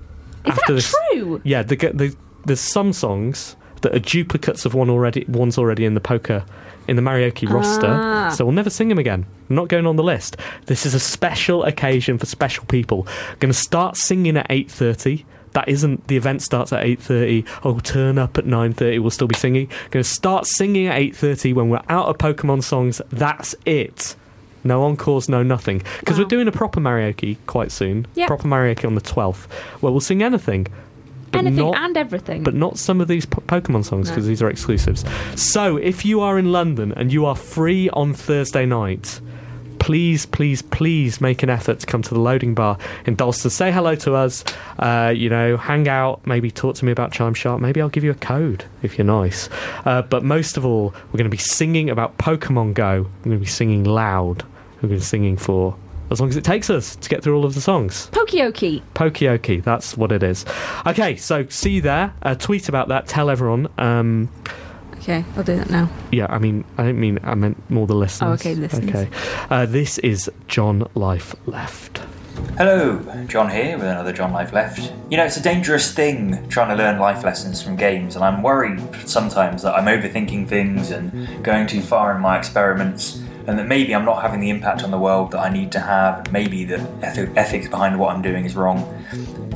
Is after that this. true? Yeah, the, the, there's some songs that are duplicates of one already. One's already in the poker in the karaoke Ah. roster, so we'll never sing them again. Not going on the list. This is a special occasion for special people. Going to start singing at eight thirty. That isn't the event starts at eight thirty. Oh, turn up at nine thirty. We'll still be singing. Going to start singing at eight thirty when we're out of Pokemon songs. That's it. No encores, no nothing. Because Wow. we're doing a proper karaoke quite soon. Yep. Proper karaoke on the twelfth, where we'll sing anything. But Anything not and everything. but not some of these po- Pokemon songs No. because these are exclusives. So if you are in London and you are free on Thursday night, please, please, please make an effort to come to the loading bar in Dalston. Say hello to us. Uh, you know, hang out. Maybe talk to me about Chime Sharp. Maybe I'll give you a code if you're nice. Uh, but most of all, we're going to be singing about Pokemon Go. We're going to be singing loud. We're going to be singing for as long as it takes us to get through all of the songs. Pokioki. Pokioki, that's what it is. Okay, so see you there. Uh, tweet about that. Tell everyone. Um, Okay, I'll do that now. yeah, I mean, I don't mean I meant more the listeners. Oh, okay, listeners. Okay, uh, this is John Life Left. Hello, John here with another John Life Left. You know, it's a dangerous thing trying to learn life lessons from games, and I'm worried sometimes that I'm overthinking things and going too far in my experiments, and that maybe I'm not having the impact on the world that I need to have, maybe the ethics behind what I'm doing is wrong.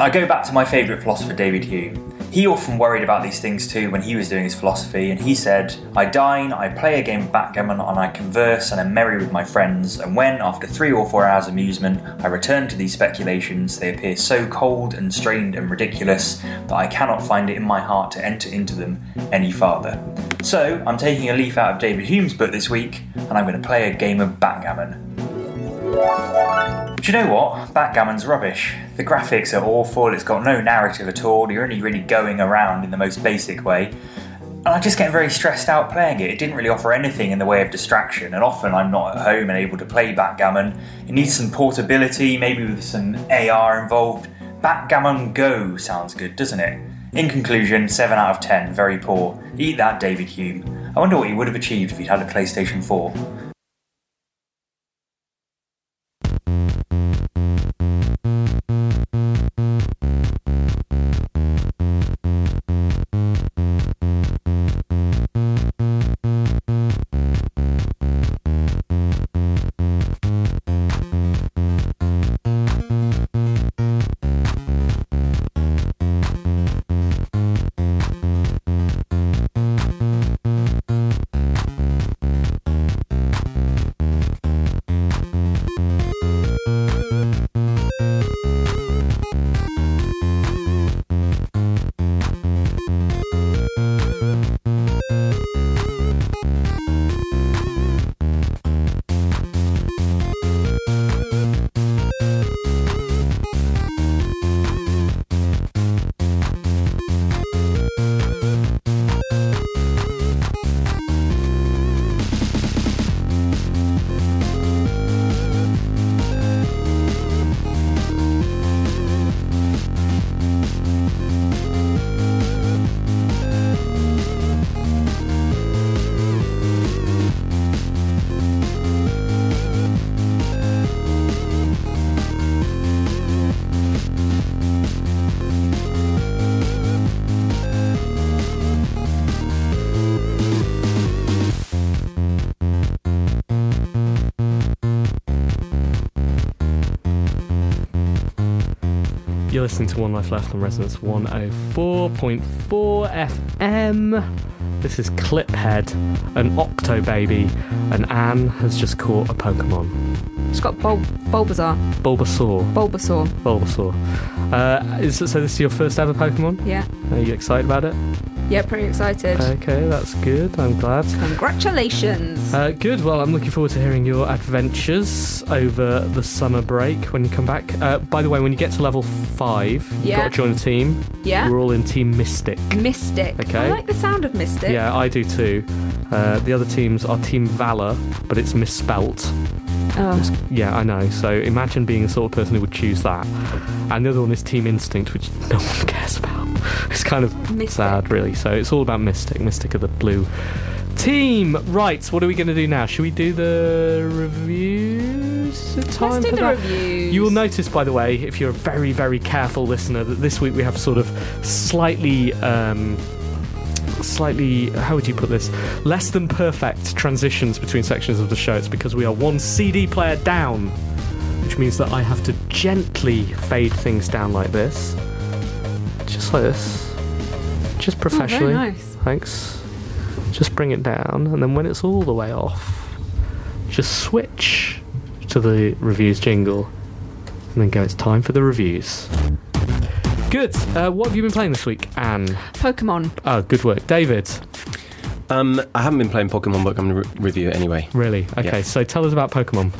I go back to my favourite philosopher, David Hume. He often worried about these things too when he was doing his philosophy, and he said, I dine, I play a game of backgammon, and I converse and am merry with my friends, and when, after three or four hours' amusement, I return to these speculations, they appear so cold and strained and ridiculous that I cannot find it in my heart to enter into them any farther. So, I'm taking a leaf out of David Hume's book this week, and I'm going to play a game of backgammon. Do you know what? Backgammon's rubbish. The graphics are awful, it's got no narrative at all, you're only really going around in the most basic way. And I just get very stressed out playing it. It didn't really offer anything in the way of distraction, and often I'm not at home and able to play backgammon. It needs some portability, maybe with some AR involved. Backgammon Go sounds good, doesn't it? In conclusion, 7 out of 10, very poor. Eat that, David Hume. I wonder what he would have achieved if he'd had a PlayStation 4. Listening to One Life Left on Resonance 104.4 FM. This is Cliphead, an Octo baby, and Anne has just caught a Pokemon. It's got Bul- Bulbasaur. Bulbasaur. Bulbasaur. Bulbasaur. Uh, is, so this is your first ever Pokemon? Yeah. Are you excited about it? Yeah, pretty excited. Okay, that's good. I'm glad. Congratulations. Uh, good. Well, I'm looking forward to hearing your adventures over the summer break when you come back. Uh, by the way, when you get to level five, you've got to join a team. Yeah. We're all in Team Mystic. Mystic. Okay. I like the sound of Mystic. Yeah, I do too. Uh, the other teams are Team Valor, but it's misspelt. Oh. Yeah, I know. So imagine being the sort of person who would choose that. And the other one is Team Instinct, which no one cares about. It's kind of Mystic. sad, really. So it's all about Mystic. Mystic of the blue team. Right, what are we going to do now? Should we do the reviews? It time Let's do for the that? reviews. You will notice, by the way, if you're a very, very careful listener, that this week we have sort of slightly. Um, slightly how would you put this less than perfect transitions between sections of the show it's because we are one cd player down which means that i have to gently fade things down like this just like this just professionally Oh, nice. thanks just bring it down and then when it's all the way off just switch to the reviews jingle and then go it's time for the reviews good uh, what have you been playing this week anne Pokemon. Oh, good work. David, Um, I haven't been playing Pokemon, but I'm going to re- review it anyway. really? Okay, Yeah. so tell us about Pokemon.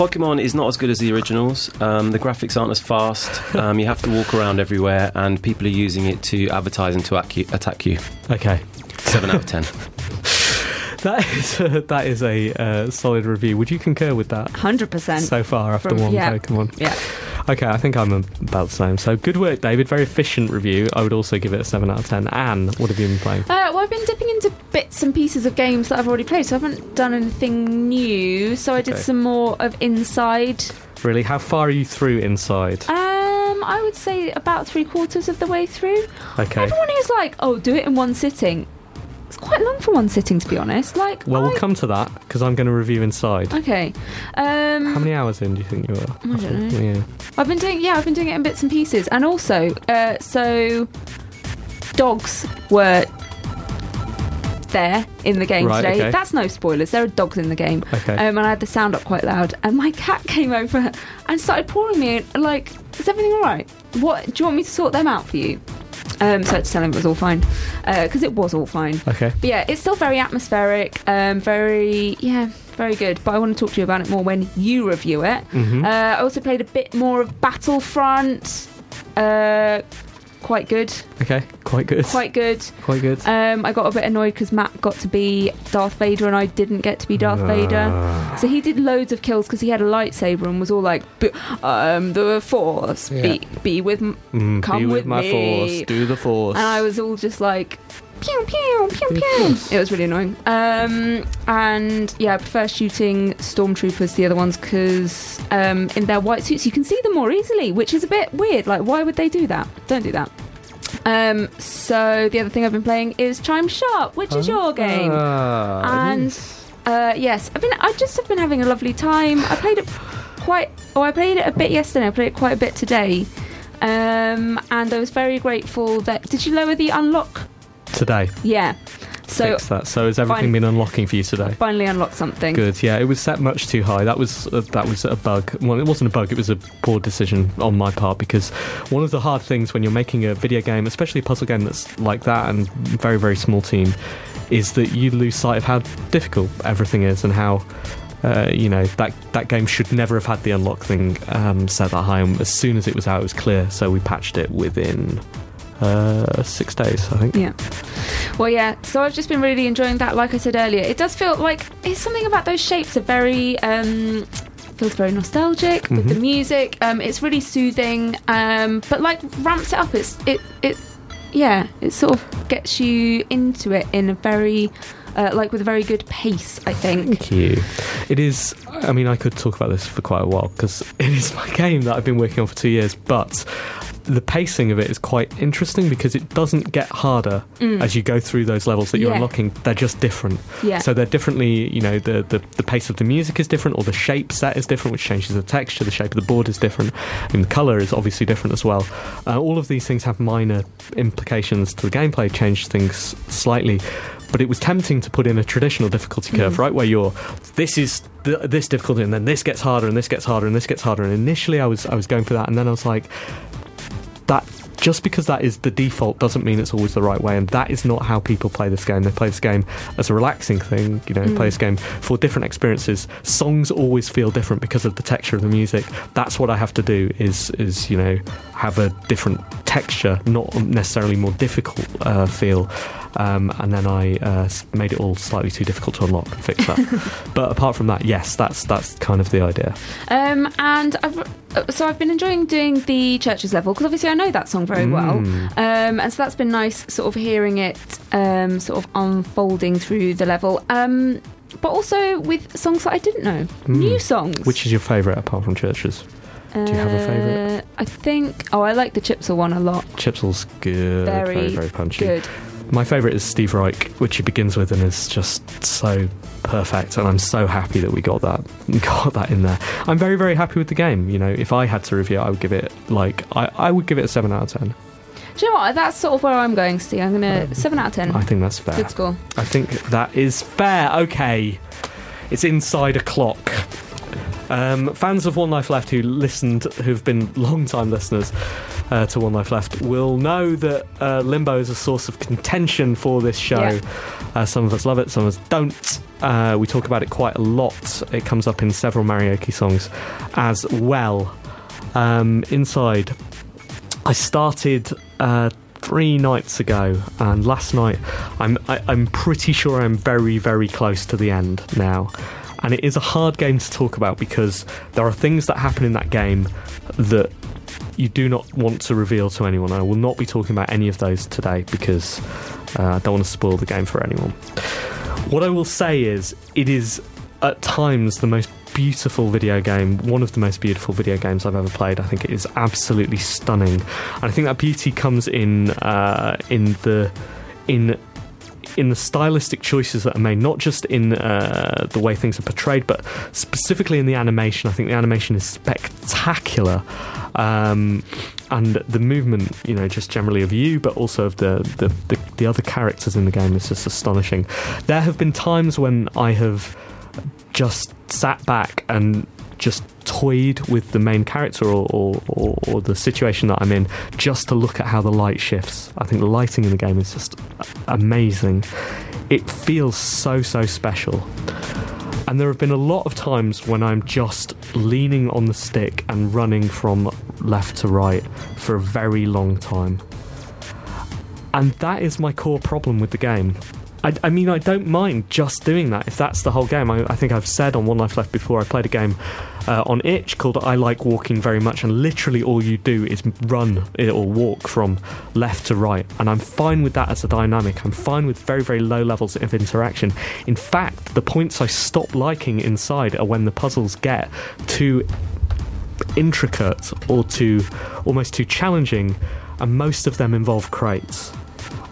Pokemon is not as good as the originals. Um, the graphics aren't as fast. Um, you have to walk around everywhere, and people are using it to advertise and to attack you. Attack you. Okay. Seven out of ten. That is a, that is a uh, solid review. Would you concur with that? Hundred percent. So far after From- one yeah. Pokemon. Yeah. Okay, I think I'm about the same. So good work, David. Very efficient review. I would also give it a seven out of ten. Anne, what have you been playing? Uh, well, I've been dipping into bits and pieces of games that I've already played, so I haven't done anything new. So I did Okay. some more of Inside. Really, how far are you through inside? Um, I would say about three quarters of the way through. Okay. Everyone who's like, "Oh, do it in one sitting," it's quite long for one sitting, to be honest. Like, Well, we'll come to that because I'm going to review inside. Okay. Um, How many hours in do you think you are? I don't know. Yeah. I've been doing yeah, I've been doing it in bits and pieces, and also uh, so dogs were there in the game Right, today. okay. That's no spoilers. There are dogs in the game, Okay. um, and I had the sound up quite loud, and my cat came over and started pawing me, and like, is everything all right? What do you want me to sort them out for you? Um, so I had to tell him it was all fine because it was all fine. Okay. But yeah, it's still very atmospheric, um, very yeah, very good. But I want to talk to you about it more when you review it. Mhm. Uh, I also played a bit more of Battlefront. Uh, quite good, Okay. Quite good. quite good. Quite good. Um, I got a bit annoyed because Matt got to be Darth Vader and I didn't get to be Darth Vader. Ah. So he did loads of kills because he had a lightsaber and was all like, "B- "I'm the Force, be, be with, Mm, come be with, with my me." force. Do the force. and I was all just like, pew pew pew pew. It was really annoying. Um, and yeah, I prefer shooting stormtroopers, the other ones, because um, in their white suits you can see them more easily, which is a bit weird. Like, why would they do that? Don't do that. Um, so the other thing I've been playing is Chime Sharp, which is your game. Ah, and uh, yes, I've been. I just have been having a lovely time. I played it quite. Oh, I played it a bit yesterday. I played it quite a bit today. Um, and I was very grateful that. Did you lower the unlock? Today. Yeah. So Fix that. So has everything fine. been unlocking for you today? finally unlocked something. Good. Yeah, it was set much too high. That was uh, that was a bug. Well, it wasn't a bug. It was a poor decision on my part because one of the hard things when you're making a video game, especially a puzzle game that's like that and very very small team, is that you lose sight of how difficult everything is and how. Uh, you know that that game should never have had the unlock thing um, set that high. And as soon as it was out, it was clear. So we patched it within uh, six days, I think. Yeah. Well, yeah. So I've just been really enjoying that. Like I said earlier, it does feel like it's something about those shapes are very. Um, feels very nostalgic with the Mhm. music. Um, it's really soothing. Um, but like ramps it up. It's it it. Yeah, it sort of gets you into it in a very. Uh, like with a very good pace, I think. Thank you. It is. I mean, I could talk about this for quite a while because it is my game that I've been working on for two years. But the pacing of it is quite interesting because it doesn't get harder Mm. as you go through those levels that you're Yeah. unlocking. They're just different. Yeah. So they're differently. You know, the, the the pace of the music is different, or the shape set is different, which changes the texture. The shape of the board is different, and the color is obviously different as well. Uh, all of these things have minor implications to the gameplay, change things slightly. But it was tempting to put in a traditional difficulty curve, Mhm. right, where you're this is th- this difficulty, and then this gets harder, and this gets harder, and this gets harder. And initially, I was I was going for that, and then I was like, that just because that is the default doesn't mean it's always the right way, and that is not how people play this game. They play this game as a relaxing thing, you know, Mm. play this game for different experiences. Songs always feel different because of the texture of the music. That's what I have to do is is you know have a different texture, not necessarily more difficult uh, feel. Um, and then I uh, made it all slightly too difficult to unlock and fix that. but apart from that, yes, that's that's kind of the idea. Um, and I've, uh, so I've been enjoying doing the churches level because obviously I know that song very well, Mm. um, and so that's been nice, sort of hearing it, um, sort of unfolding through the level. Um, but also with songs that I didn't know, Mm. new songs. Which is your favourite apart from churches? do you have a favourite? Uh, I think. Oh, I like the Chipzel one a lot. Chipzel's good, Very, very, very punchy. Good. My favourite is Steve Reich, which he begins with and is just so perfect, and I'm so happy that we got that got that in there. I'm very very happy with the game. You know, if I had to review it, I would give it like I, I would give it a seven out of ten. Do you know what? That's sort of where I'm going, Steve. I'm gonna seven out of ten. I think that's fair. Good score. I think that is fair. Okay, it's inside a clock. Um, fans of One Life Left who listened, who've been long-time listeners uh, to One Life Left, will know that uh, Limbo is a source of contention for this show. Yeah. Uh, some of us love it, some of us don't. Uh, we talk about it quite a lot. It comes up in several karaoke songs as well. Um, inside, I started uh, three nights ago, and last night I'm I, I'm pretty sure I'm very very close to the end now. And it is a hard game to talk about because there are things that happen in that game that you do not want to reveal to anyone. I will not be talking about any of those today because uh, I don't want to spoil the game for anyone. What I will say is, it is at times the most beautiful video game, one of the most beautiful video games I've ever played. I think it is absolutely stunning, and I think that beauty comes in uh, in the in in the stylistic choices that are made, not just in uh, the way things are portrayed, but specifically in the animation. I think the animation is spectacular. Um, and the movement, you know, just generally of you, but also of the, the, the, the other characters in the game is just astonishing. There have been times when I have just sat back and just toyed with the main character or, or, or, or the situation that I'm in just to look at how the light shifts. I think the lighting in the game is just amazing. It feels so, so special. And there have been a lot of times when I'm just leaning on the stick and running from left to right for a very long time. And that is my core problem with the game. I, I mean, I don't mind just doing that if that's the whole game. I, I think I've said on One Life Left before, I played a game uh, on itch called I Like Walking very much, and literally all you do is run or walk from left to right. And I'm fine with that as a dynamic. I'm fine with very, very low levels of interaction. In fact, the points I stop liking inside are when the puzzles get too intricate or too almost too challenging, and most of them involve crates.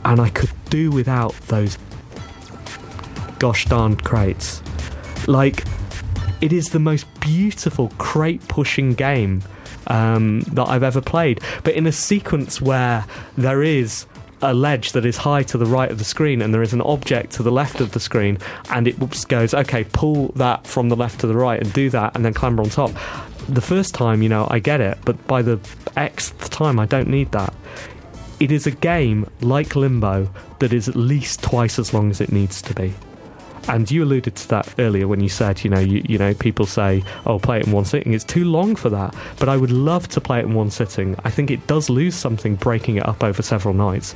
And I could do without those gosh darn crates. Like, it is the most beautiful crate pushing game um, that I've ever played. But in a sequence where there is a ledge that is high to the right of the screen and there is an object to the left of the screen and it goes okay pull that from the left to the right and do that and then clamber on top. The first time you know i get it but by the xth time i don't need that. It is a game like limbo that is at least twice as long as it needs to be and you alluded to that earlier when you said, you know, you, you know, people say, "Oh, play it in one sitting." It's too long for that. But I would love to play it in one sitting. I think it does lose something breaking it up over several nights.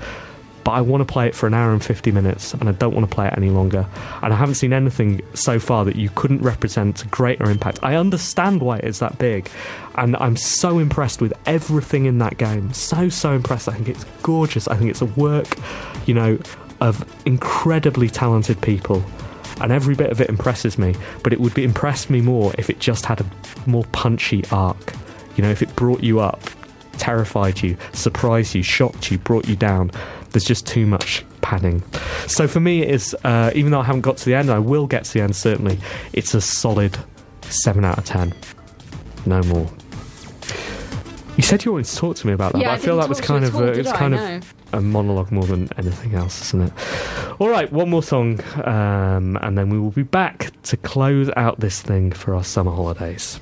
But I want to play it for an hour and 50 minutes, and I don't want to play it any longer. And I haven't seen anything so far that you couldn't represent greater impact. I understand why it is that big, and I'm so impressed with everything in that game. So, so impressed. I think it's gorgeous. I think it's a work, you know, of incredibly talented people and every bit of it impresses me. But it would be impress me more if it just had a more punchy arc. You know, if it brought you up, terrified you, surprised you, shocked you, brought you down. There's just too much padding. So for me, it is uh, even though I haven't got to the end, I will get to the end certainly. It's a solid seven out of ten. No more. You said you wanted to talk to me about that, Yeah, but I I feel that was you kind of uh, did it's I? kind of a monologue more than anything else, isn't it? All right, one more song, um, and then we will be back to close out this thing for our summer holidays.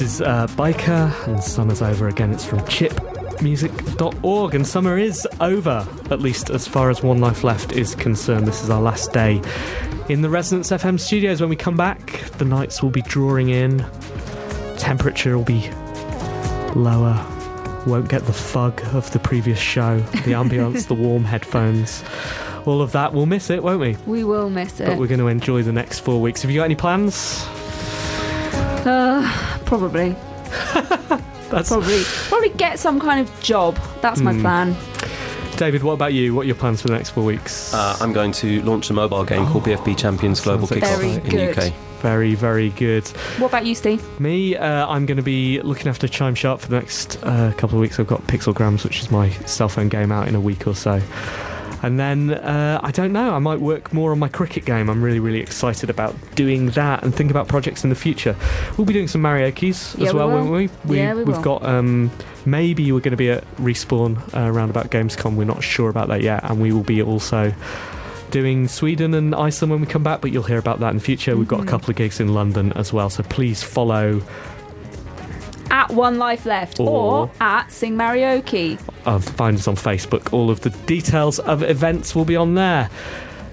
This is uh, Biker, and summer's over again. It's from chipmusic.org, and summer is over, at least as far as One Life Left is concerned. This is our last day in the Resonance FM studios. When we come back, the nights will be drawing in, temperature will be lower. Won't get the fug of the previous show, the ambience, the warm headphones, all of that. We'll miss it, won't we? We will miss it. But we're going to enjoy the next four weeks. Have you got any plans? Uh, probably. That's Probably. Probably get some kind of job. That's my Hmm. plan. David, what about you? What are your plans for the next four weeks? Uh, I'm going to launch a mobile game called BFB Champions Global Sounds Kickoff Very in good. the UK. Very, very good. What about you, Steve? Me, uh, I'm going to be looking after Chime Sharp for the next uh, couple of weeks. I've got Pixelgrams, which is my cell phone game, out in a week or so. And then, uh, I don't know, I might work more on my cricket game. I'm really, really excited about doing that and think about projects in the future. We'll be doing some karaoke's Yeah, as we well, will. won't we? Yeah, we have will. got, um, maybe we're going to be at Respawn uh, around about Gamescom. We're not sure about that yet. And we will be also doing Sweden and Iceland when we come back, but you'll hear about that in the future. We've got a Mhm. couple of gigs in London as well, so please follow At One Life Left or, Or- at Sing Marioki. uh, find us on Facebook. All of the details of events will be on there.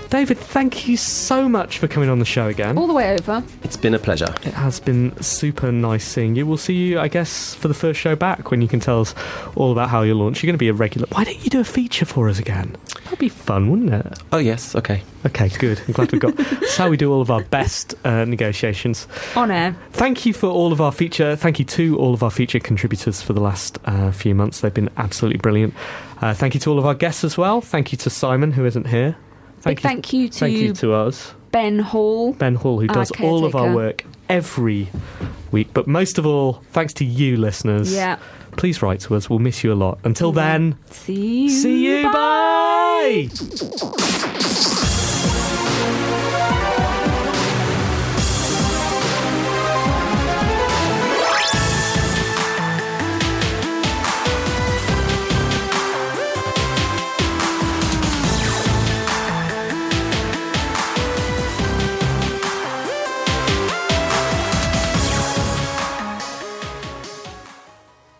David, thank you so much for coming on the show again. All the way over. It's been a pleasure. It has been super nice seeing you. We'll see you, I guess, for the first show back when you can tell us all about how you launch. You're going to be a regular. Why don't you do a feature for us again? That'd be fun, wouldn't it? Oh, yes, okay. Okay, good. I'm glad we got. That's how we do all of our best uh, negotiations. On air. Thank you for all of our feature. Thank you to all of our feature contributors for the last uh, few months. They've been absolutely brilliant. Uh, thank you to all of our guests as well. Thank you to Simon, who isn't here. Big thank you to Thank you to us, Ben Hall. Ben Hall, who does all of our work every week. But most of all, thanks to you, listeners. Yeah. Please write to us. We'll miss you a lot. Until then, See you. see you. Bye. bye.